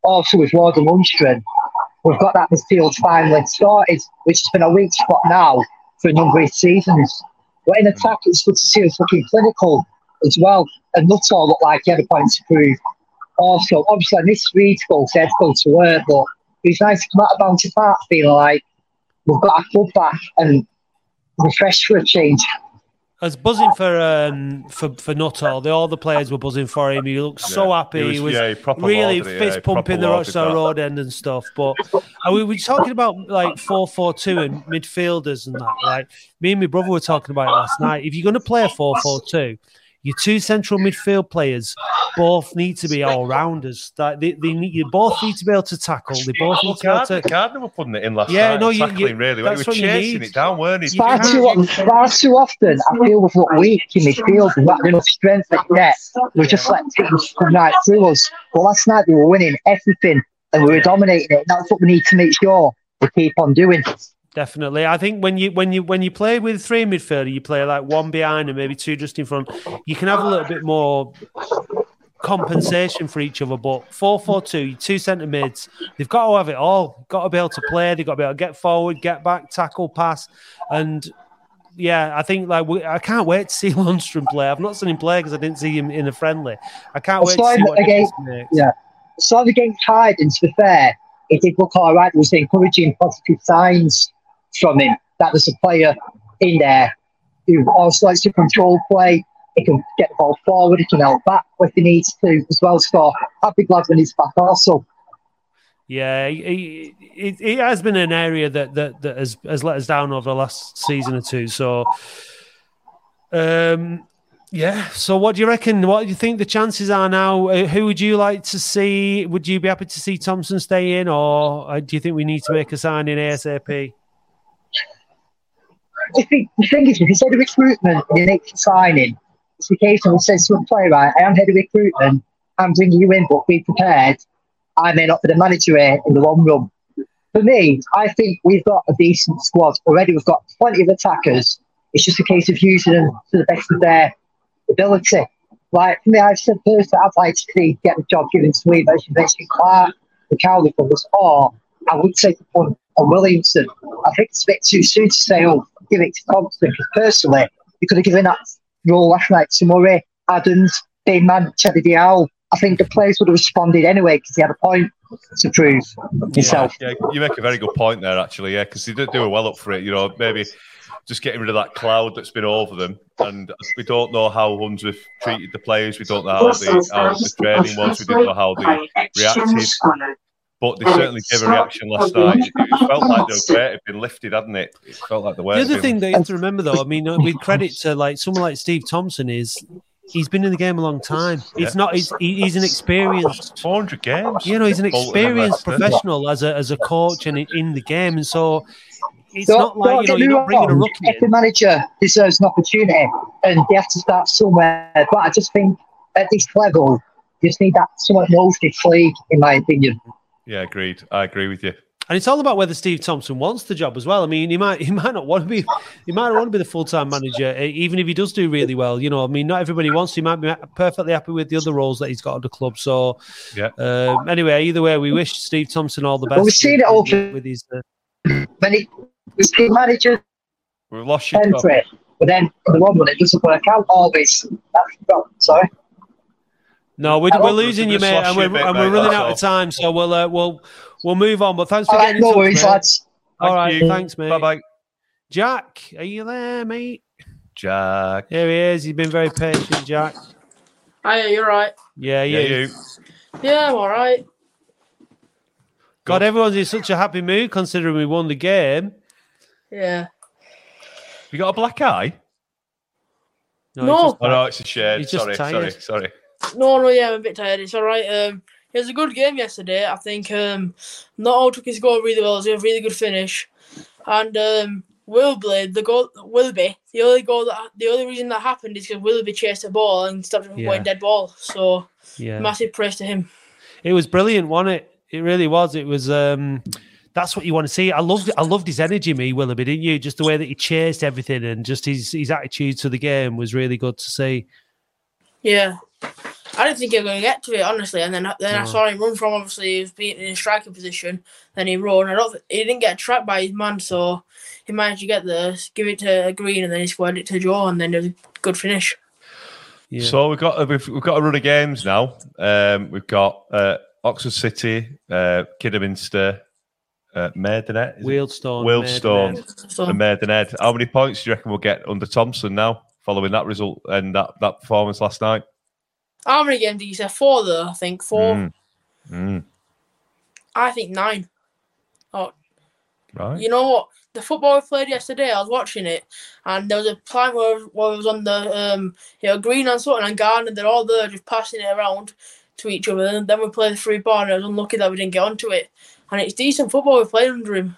Speaker 11: also with Warden Lundstrom, we've got that midfield finally started, which has been a weak spot now. for a number of seasons. But in attack, it's good to see us looking clinical as well. And Nuttall looked like he had a point to prove. Also, obviously, I missed Reed's goal, so had to work, but it was nice to come out of Boundary Park feeling like we've got our club back and refreshed for a change.
Speaker 3: I was buzzing for um, for for Nuttall. The, all the players were buzzing for him. He looked so happy.
Speaker 2: He
Speaker 3: He
Speaker 2: was-
Speaker 3: was,
Speaker 2: yeah, proper
Speaker 3: really
Speaker 2: lauded it, yeah,
Speaker 3: fist pumping the
Speaker 2: lauded
Speaker 3: Rochdale
Speaker 2: that.
Speaker 3: Road end and stuff. But and we were talking about like four four two and midfielders and that. Like me and my brother were talking about it last night. If you're going to play a four four two, your two central midfield players both need to be all rounders. Like they, they need, you both need to be able to tackle. They both need to be able
Speaker 2: Gardner,
Speaker 3: to.
Speaker 2: Gardner were putting it in last
Speaker 3: Yeah,
Speaker 2: night.
Speaker 3: no, you-
Speaker 2: tackling
Speaker 3: you-
Speaker 2: really. He
Speaker 3: that's
Speaker 2: was
Speaker 3: what you
Speaker 2: chasing
Speaker 3: need.
Speaker 2: it down, weren't he?
Speaker 11: Far too, far too often, I feel we've looked weak in midfield. We've not had enough strength at net. We just let teams come right through us. But last night we were winning everything and we were dominating it. That's what we need to make sure we keep on doing.
Speaker 3: Definitely. I think when you when you when you play with three midfielder, you play like one behind and maybe two just in front. You can have a little bit more compensation for each other. But four four two, two centre mids, they've got to have it all. Got to be able to play. They've got to be able to get forward, get back, tackle, pass, and yeah, I think like we, I can't wait to see Lundstrom play. I've not seen him play because I didn't see him in a friendly. I can't
Speaker 11: I
Speaker 3: wait to see what
Speaker 11: against, yeah, saw him against Hyde, and to be fair, it did look all right. There was encouraging positive signs from him that there's a player in there who also likes to control play. He can get the ball forward. He can help back if he needs to as well. So I'd be glad when he's back also.
Speaker 3: Yeah, he- he- it has been an area that that, that has, has let us down over the last season or two. So, um, yeah. So, what do you reckon? What do you think the chances are now? Uh, who would you like to see? Would you be happy to see Thompson stay in, or uh, do you think we need to make a signing ASAP?
Speaker 11: The thing is, if head of recruitment he makes a signing, it's the case of he says to a player, right, I am head of recruitment, I'm bringing you in, but be prepared. I may not be the manager here in the long run. For me, I think we've got a decent squad already. We've got plenty of attackers. It's just a case of using them to the best of their ability. Like for me, I've said personally, I'd like to see get the job given to me, as you mentioned, Clarke, the Cowley brothers, or I would take the point on Williamson. I think it's a bit too soon to say, oh, give it to Thompson, because personally, you could have given that role last night to Murray, Adams, Dane Man, Chevy Dial. I think the players would have responded anyway because he had a point to prove himself.
Speaker 2: Yeah, you make a very good point there, actually. Yeah, because they did do a well up for it. You know, maybe just getting rid of that cloud that's been over them, and we don't know how Unsworth treated the players. We don't know how the, how the training was. We didn't know how they reacted. But they certainly gave a reaction last night. It, it felt like the weight had been lifted, hadn't it? It felt like the weight.
Speaker 3: The other
Speaker 2: been
Speaker 3: thing they have to remember, though, I mean, uh, with credit to like someone like Steve Thompson, is he's been in the game a long time. It's
Speaker 2: Yeah.
Speaker 3: not. He's, he's an experienced.
Speaker 2: 400 games.
Speaker 3: You know, he's an experienced professional as a as a coach and in, in the game, and so it's
Speaker 11: Don't-
Speaker 3: not like
Speaker 11: don't
Speaker 3: you know,
Speaker 11: get
Speaker 3: you're not bringing a
Speaker 11: wrong,
Speaker 3: rookie. in.
Speaker 11: Every manager deserves an opportunity, and they have to start somewhere. But I just think at this level, you just need that someone who knows this league, in my opinion.
Speaker 2: Yeah, agreed. I agree with you.
Speaker 3: And it's all about whether Steve Thompson wants the job as well. I mean, he might he might not want to be he might not want to be the full time manager, even if he does do really well. You know, I mean, not everybody wants. to. He might be perfectly happy with the other roles that he's got at the club. So,
Speaker 2: Yeah.
Speaker 3: um, anyway, either way, we wish Steve Thompson all the best.
Speaker 11: Well, we've seen it all
Speaker 3: with, with his. Uh,
Speaker 11: When he was the manager,
Speaker 2: We've lost you.
Speaker 11: pen for it, but then in the long run, it doesn't work out always. That's well, sorry.
Speaker 3: No, we're, we're losing you, mate, and we're,
Speaker 2: bit,
Speaker 3: and we're running out
Speaker 2: all.
Speaker 3: of time. So we'll uh, we'll we'll move on. But thanks for
Speaker 11: All right,
Speaker 3: getting
Speaker 11: no
Speaker 3: in touch,
Speaker 11: worries,
Speaker 3: mate.
Speaker 11: lads.
Speaker 3: All
Speaker 2: Thank
Speaker 3: right,
Speaker 2: you.
Speaker 3: thanks, mate.
Speaker 2: Bye bye.
Speaker 3: Jack, are you there, mate?
Speaker 2: Jack.
Speaker 3: Here he is. He's been very patient, Jack.
Speaker 12: Hiya, you're right.
Speaker 3: Yeah,
Speaker 2: Yeah,
Speaker 3: you.
Speaker 2: you.
Speaker 12: Yeah, I'm all right.
Speaker 3: God, everyone's in such a happy mood considering we won the game.
Speaker 12: Yeah.
Speaker 2: You got a black eye?
Speaker 3: No,
Speaker 12: No.
Speaker 3: just-
Speaker 2: Oh no, it's a shade.
Speaker 3: He's just
Speaker 2: Sorry, sorry, sorry.
Speaker 12: No, no, yeah, I'm a bit tired. It's all right. Um, it was a good game yesterday. I think um, Nuttall took his goal really well. It was a really good finish, and um, Wilby, the goal, Wilby, the only goal that the only reason that happened is because Wilby chased the ball and stopped him from
Speaker 3: Yeah.
Speaker 12: going dead ball. So
Speaker 3: Yeah.
Speaker 12: massive praise to him.
Speaker 3: It was brilliant, wasn't it? It really was. It was. um That's what you want to see. I loved. I loved his energy, me Willoughby, didn't you? Just the way that he chased everything and just his his attitude to the game was really good to see.
Speaker 12: Yeah. I didn't think he was going to get to it honestly, and then then I saw him run from obviously he was being in a striking position. Then he run. I don't. th- He didn't get trapped by his man, so he managed to get there, give it to Green, and then he squared it to Joe, and then it was a good finish.
Speaker 3: Yeah.
Speaker 2: So we've got we've, we've got a run of games now. Um, we've got uh, Oxford City, uh, Kidderminster, uh, Maidenhead, is it?
Speaker 3: Wealdstone,
Speaker 2: Wealdstone, and Maidenhead. How many points do you reckon we'll get under Thompson now, following that result and that, that performance last night?
Speaker 12: How many games did you say? Four though, I think four.
Speaker 2: Mm. Mm.
Speaker 12: I think nine. Oh,
Speaker 2: Right.
Speaker 12: You know what? The football we played yesterday, I was watching it, and there was a time where, where it was on the um, you know, Green and Sutton and Gardner, they're all there just passing it around to each other. And then we played the free ball, and I was unlucky that we didn't get onto it. And it's decent football we played under him.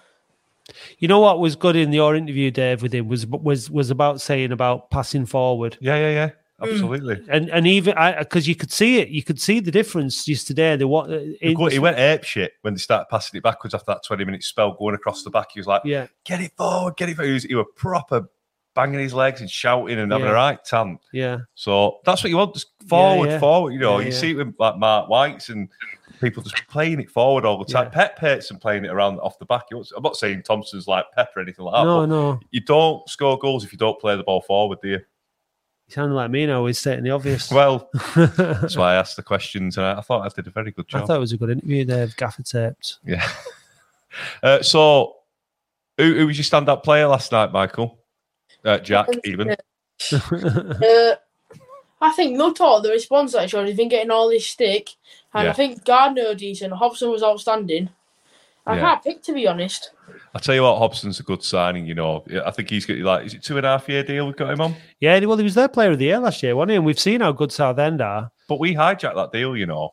Speaker 3: You know what was good in your interview, Dave, with him was was was about saying about passing forward.
Speaker 2: Yeah, yeah, yeah.
Speaker 12: Mm.
Speaker 2: Absolutely.
Speaker 3: And and even because you could see it, you could see the difference yesterday. The what
Speaker 2: He he went ape shit when they started passing it backwards after that 20 minute spell going across the back. He was like,
Speaker 3: Yeah,
Speaker 2: get it forward, get it forward. He was, he was proper banging his legs and shouting and having
Speaker 3: Yeah.
Speaker 2: a right tant.
Speaker 3: yeah,
Speaker 2: So that's what you want, just forward,
Speaker 3: yeah.
Speaker 2: forward. You know,
Speaker 3: Yeah,
Speaker 2: you
Speaker 3: yeah.
Speaker 2: see it with like Mark Whites and people just playing it forward all the time.
Speaker 3: Yeah.
Speaker 2: Pep and playing it around off the back. I'm not saying Thompson's like Pep or anything like that.
Speaker 3: no, no.
Speaker 2: You don't score goals if you don't play the ball forward, do you?
Speaker 3: You sound like me now. He's stating the obvious.
Speaker 2: Well, that's why I asked the questions, and I, I thought I did a very good job.
Speaker 3: I thought it was a good interview, Dave. Gaffer taped.
Speaker 2: Yeah. Uh, so, who, who was your stand-up player last night, Michael? Uh, Jack, even.
Speaker 12: Uh, I think Nuttall, the response that he showed, he's been getting all this stick. And
Speaker 2: Yeah.
Speaker 12: I think Gardner decent. Hobson was outstanding. I
Speaker 2: Yeah.
Speaker 12: can't pick, to be honest.
Speaker 2: I tell you what, Hobson's a good signing. You know, I think he's got like, is it two and a half year deal we've got him on?
Speaker 3: yeah, well, he was their player of the year last year, wasn't he? And we've seen how good Southend are.
Speaker 2: But we hijacked that deal, you know.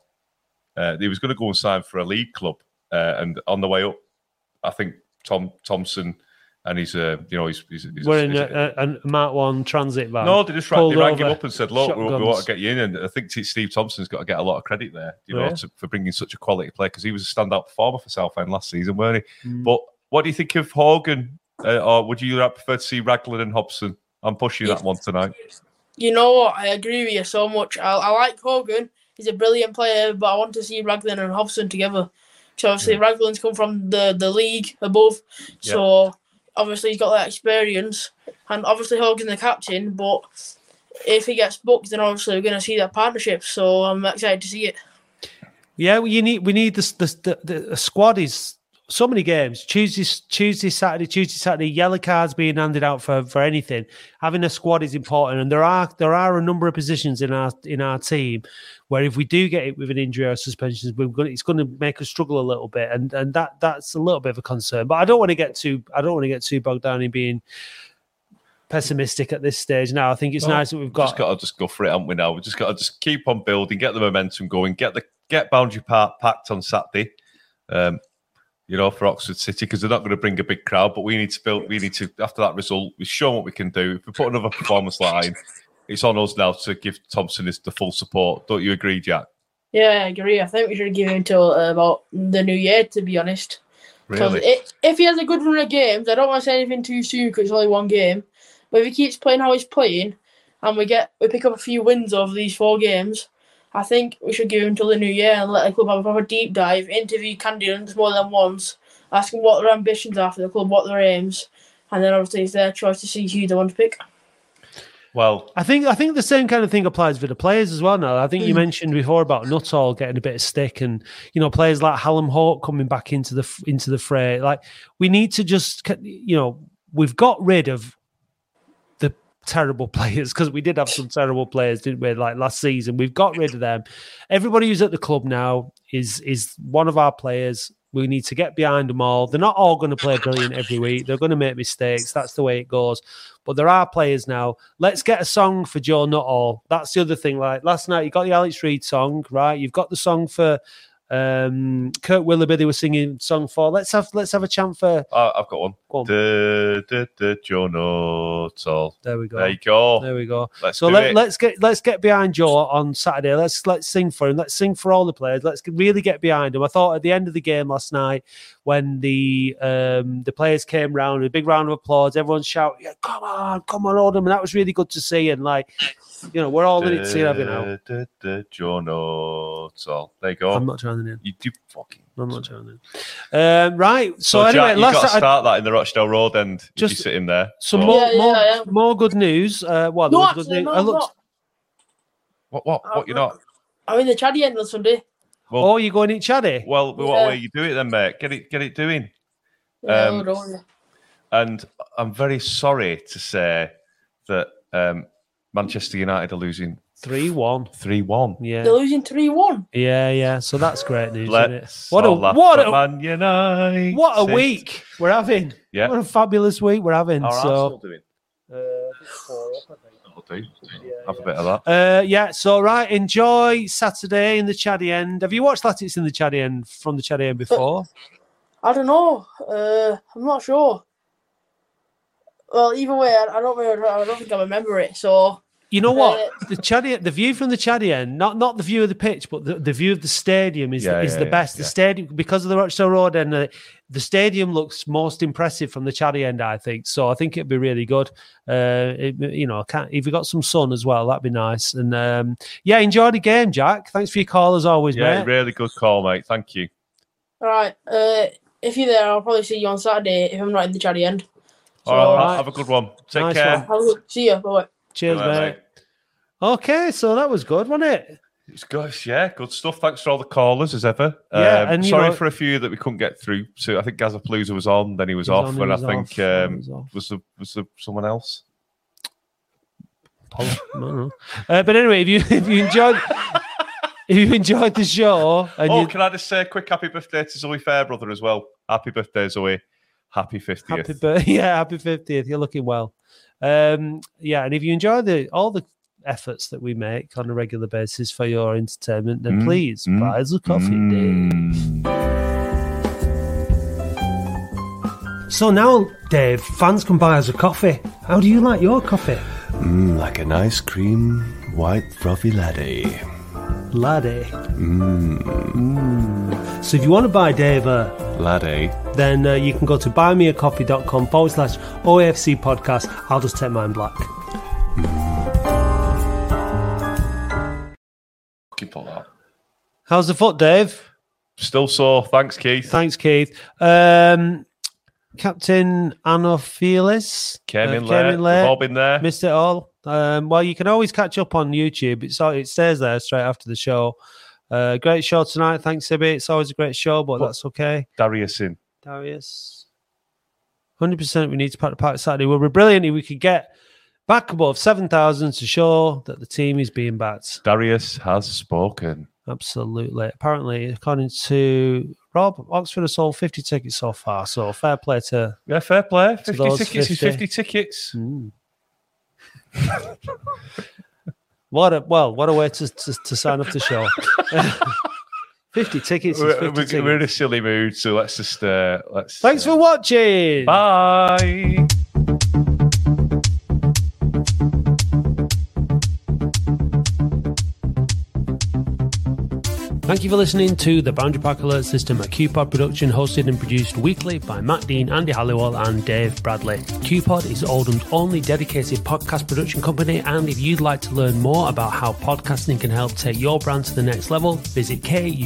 Speaker 2: Uh, he was going to go and sign for a league club, uh, and on the way up, I think Tom Thompson and he's, uh, you know, he's, he's, he's
Speaker 3: We're in
Speaker 2: he's-
Speaker 3: a, a, a Mark One transit van.
Speaker 2: no, they just rang, they rang him up and said, "Look, we, we want to get you in." And I think Steve Thompson's got to get a lot of credit there, you know,
Speaker 3: Yeah.
Speaker 2: to, for bringing such a quality player because he was a standout performer for Southend last season, weren't he?
Speaker 3: Mm.
Speaker 2: But what do you think of Hogan, uh, or would you prefer to see Raglan and Hobson? I'm pushing that one tonight.
Speaker 12: You know what? I agree with you so much. I, I like Hogan. He's a brilliant player, but I want to see Raglan and Hobson together. So obviously Raglan's come from the, the league above. So obviously he's got that experience. And obviously Hogan's the captain, but if he gets booked, then obviously we're going to see that partnership. So I'm excited to see it.
Speaker 3: Yeah, well, need we need the, the, the squad is so many games. Tuesday, Tuesday, Saturday, Tuesday, Saturday. Yellow cards being handed out for for anything. Having a squad is important, and there are there are a number of positions in our in our team where if we do get it with an injury or suspensions, we're going it's going to make us struggle a little bit, and and that that's a little bit of a concern. But I don't want to get too I don't want to get too bogged down in being pessimistic at this stage. Now I think it's
Speaker 2: No,
Speaker 3: nice that we've
Speaker 2: We've
Speaker 3: got
Speaker 2: just got to just go for it, haven't we? Now we've just got to just keep on building, get the momentum going, get the get Boundary Park packed on Saturday. Um, you know, for Oxford City because they're not going to bring a big crowd, but we need to build. We need to after that result, we've shown what we can do. If we put another performance line, it's on us now to give Thompson his, the full support. Don't you agree, Jack?
Speaker 12: Yeah, I agree. I think we should give him until uh, about the new year, to be honest. Because
Speaker 2: Really?
Speaker 12: if he has a good run of games, I don't want to say anything too soon because it's only one game. But if he keeps playing how he's playing, and we get we pick up a few wins over these four games, I think we should give him until the new year and let the club have a proper deep dive, interview candidates more than once, ask them what their ambitions are for the club, what their aims, and then obviously it's their choice to see who they want to pick.
Speaker 2: Well,
Speaker 3: I think I think the same kind of thing applies for the players as well. Now, I think you
Speaker 12: Mm.
Speaker 3: mentioned before about Nuttall getting a bit of stick, and you know players like Hallam Hope coming back into the into the fray. Like we need to just you know we've got rid of the terrible players because we did have some terrible players, didn't we? Like last season, we've got rid of them. Everybody who's at the club now is is one of our players. We need to get behind them all. They're not all going to play brilliant every week. They're going to make mistakes. That's the way it goes. But there are players now. Let's get a song for Joe Nuttall. That's the other thing. Like last night, you got the Alex Reid song, right? You've got the song for um Kurt Willoughby. They were singing song for. Let's have let's have a chant for
Speaker 2: I, I've got one.
Speaker 3: Go on.
Speaker 2: Da, da, da, Joe Nuttall.
Speaker 3: There we go.
Speaker 2: There you go.
Speaker 3: There we go.
Speaker 2: Let's
Speaker 3: so let, let's get let's get behind Joe on Saturday. Let's let's sing for him. Let's sing for all the players. Let's really get behind him. I thought at the end of the game last night, when the um the players came round, a big round of applause, everyone shouting, yeah, "Come on, come on, Oldham!" and that was really good to see. And like, you know, we're all in it together now.
Speaker 2: Joe Nuttall. There you go.
Speaker 3: I'm not joining in.
Speaker 2: You do fucking.
Speaker 3: I'm not joining in. Um, right. So,
Speaker 2: So,
Speaker 3: anyway,
Speaker 2: Jack, you've got to
Speaker 3: I-
Speaker 2: start that in the Rochdale Road end. Just
Speaker 3: Just
Speaker 2: you sitting there.
Speaker 3: some
Speaker 2: So-
Speaker 3: more
Speaker 12: Yeah, yeah,
Speaker 3: more,
Speaker 12: yeah.
Speaker 3: more good news. Uh, well,
Speaker 12: No,
Speaker 3: was good
Speaker 12: actually,
Speaker 3: news.
Speaker 12: no,
Speaker 3: I looked.
Speaker 12: not.
Speaker 2: What? What? What? You're not?
Speaker 12: I'm in the Chaddy end on Sunday.
Speaker 2: Well,
Speaker 3: oh, you're going in Chaddy?
Speaker 2: well, what
Speaker 12: Yeah.
Speaker 2: way you do it then, mate? Get it, get it doing.
Speaker 12: Yeah,
Speaker 2: Um,
Speaker 12: don't.
Speaker 2: And I'm very sorry to say that um, Manchester United are losing
Speaker 3: Three one.
Speaker 2: three one.
Speaker 3: Yeah.
Speaker 12: They're losing 3 1.
Speaker 3: Yeah, yeah. So that's great news, isn't it?
Speaker 2: Let's
Speaker 3: What a what a
Speaker 2: Man United.
Speaker 3: what a week we're having.
Speaker 2: Yeah.
Speaker 3: What a fabulous week we're having.
Speaker 2: How are Arsenal
Speaker 3: so
Speaker 2: doing?
Speaker 3: uh,
Speaker 2: That'll do. Have a bit of that.
Speaker 3: uh, yeah, so right, enjoy Saturday in the Chaddy end. Have you watched Latics in the Chaddy end from the Chaddy end before?
Speaker 12: I don't know. Uh, I'm not sure. Well, either way, I, I don't really, I don't think I remember it. So
Speaker 3: You know what? The Chaddy, the view from the Chaddy end, not not the view of the pitch, but the, the view of the stadium is
Speaker 2: Yeah,
Speaker 3: is
Speaker 2: yeah,
Speaker 3: the
Speaker 2: yeah,
Speaker 3: best. The stadium because of the Rochdale Road and uh, the stadium looks most impressive from the Chaddy end. I think so. I think it'd be really good. Uh, it, you know, can't, if you got some sun as well, that'd be nice. And um, yeah, enjoy the game, Jack. Thanks for your call as always,
Speaker 2: Yeah,
Speaker 3: mate.
Speaker 2: really good call, mate. Thank you.
Speaker 12: all right. Uh, if you're there, I'll probably see you on Saturday if I'm not in the Chaddy end. So,
Speaker 2: All right, have a good one. Take
Speaker 3: Nice
Speaker 2: care.
Speaker 3: one.
Speaker 12: have a good, see you. Bye.
Speaker 3: Cheers,
Speaker 2: Good night,
Speaker 3: mate. Okay, so that was good, wasn't it?
Speaker 2: It's good. Yeah, good stuff. Thanks for all the callers as ever.
Speaker 3: Yeah,
Speaker 2: Um,
Speaker 3: and,
Speaker 2: sorry
Speaker 3: know-
Speaker 2: for a few that we couldn't get through. So I think Gazapalooza was on, then he was
Speaker 3: He was
Speaker 2: off,
Speaker 3: on,
Speaker 2: and I think
Speaker 3: off,
Speaker 2: um,
Speaker 3: was
Speaker 2: was there, was there someone else?
Speaker 3: I don't know. Uh, but anyway, if you if you enjoyed if you enjoyed the show and
Speaker 2: oh,
Speaker 3: you
Speaker 2: can I just say a quick happy birthday to Zoe Fairbrother as well? Happy birthday, Zoe. Happy 50th.
Speaker 3: happy birthday, yeah, happy fiftieth. You're looking well. Um, yeah, and if you enjoy the all the efforts that we make on a regular basis for your entertainment, then
Speaker 2: Mm,
Speaker 3: please
Speaker 2: mm,
Speaker 3: buy us a coffee. Dave. So now, Dave, fans can buy us a coffee. How do you like your coffee?
Speaker 13: Mm, like an ice cream, white frothy latte.
Speaker 3: Laddie.
Speaker 13: Mmm,
Speaker 3: Mm. So if you want to buy Dave a
Speaker 13: latte.
Speaker 3: then uh, you can go to buymeacoffee.com forward slash OAFC podcast. I'll just take mine black.
Speaker 2: Keep all that.
Speaker 3: How's the foot, Dave?
Speaker 2: Still sore. Thanks, Keith.
Speaker 3: Thanks, Keith. Um, Captain Anophelis
Speaker 2: Came
Speaker 3: uh,
Speaker 2: in late. We've all been there.
Speaker 3: Missed it all. Um, well, you can always catch up on YouTube. It's it stays there straight after the show. Uh, great show tonight. Thanks, Sibby. It's always a great show, but
Speaker 2: But-
Speaker 3: that's okay.
Speaker 2: Darius in.
Speaker 3: Darius. 100% we need to pack the park Saturday. Well, we're brilliant if we could get back above 7,000 to show that the team is being backed.
Speaker 2: Darius has spoken.
Speaker 3: Absolutely. Apparently, according to Rob, Oxford has sold 50 tickets so far. So fair play to.
Speaker 2: Yeah, fair play. 50
Speaker 3: those
Speaker 2: tickets is 50 tickets.
Speaker 3: Mm. what a well, what a way to, to, to sign up to show. 50 tickets is
Speaker 2: We're,
Speaker 3: 50
Speaker 2: we're-
Speaker 3: tickets.
Speaker 2: we're in a silly mood, so let's just uh, let's.
Speaker 3: Thanks for watching.
Speaker 2: Bye.
Speaker 3: Thank you for listening to the Boundary Park Alert System, a KUPOD production hosted and produced weekly by Matt Dean, Andy Halliwell, and Dave Bradley. KUPOD is Oldham's only dedicated podcast production company, and if you'd like to learn more about how podcasting can help take your brand to the next level, visit kupod.co.uk.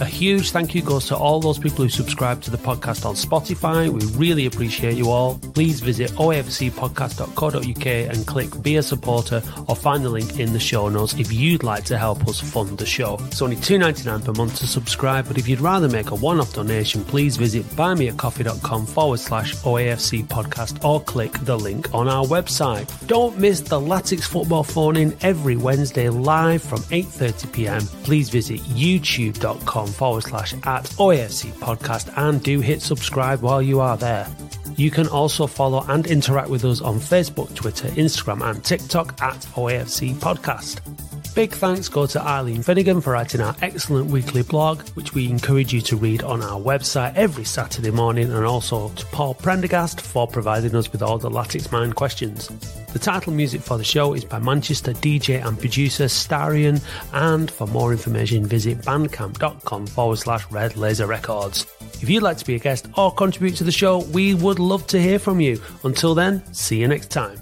Speaker 3: A huge thank you goes to all those people who subscribe to the podcast on Spotify. We really appreciate you all. Please visit oafcpodcast.co.uk and click Be a Supporter or find the link in the show notes if you'd like to help us fund the show. It's only $2.99 per month to subscribe, but if you'd rather make a one off donation, please visit buymeacoffee.com forward slash OAFC podcast or click the link on our website. Don't miss the Latics football phone in every Wednesday live from 8.30pm. Please visit youtube.com forward slash at OAFC podcast and do hit subscribe while you are there. You can also follow and interact with us on Facebook, Twitter, Instagram, and TikTok at OAFC Podcast. Big thanks go to Eileen Finnegan for writing our excellent weekly blog, which we encourage you to read on our website every Saturday morning, and also to Paul Prendergast for providing us with all the Latics Mind questions. The title music for the show is by Manchester DJ and producer Starion, and for more information, visit bandcamp.com forward slash red laser records. If you'd like to be a guest or contribute to the show, we would love to hear from you. Until then, see you next time.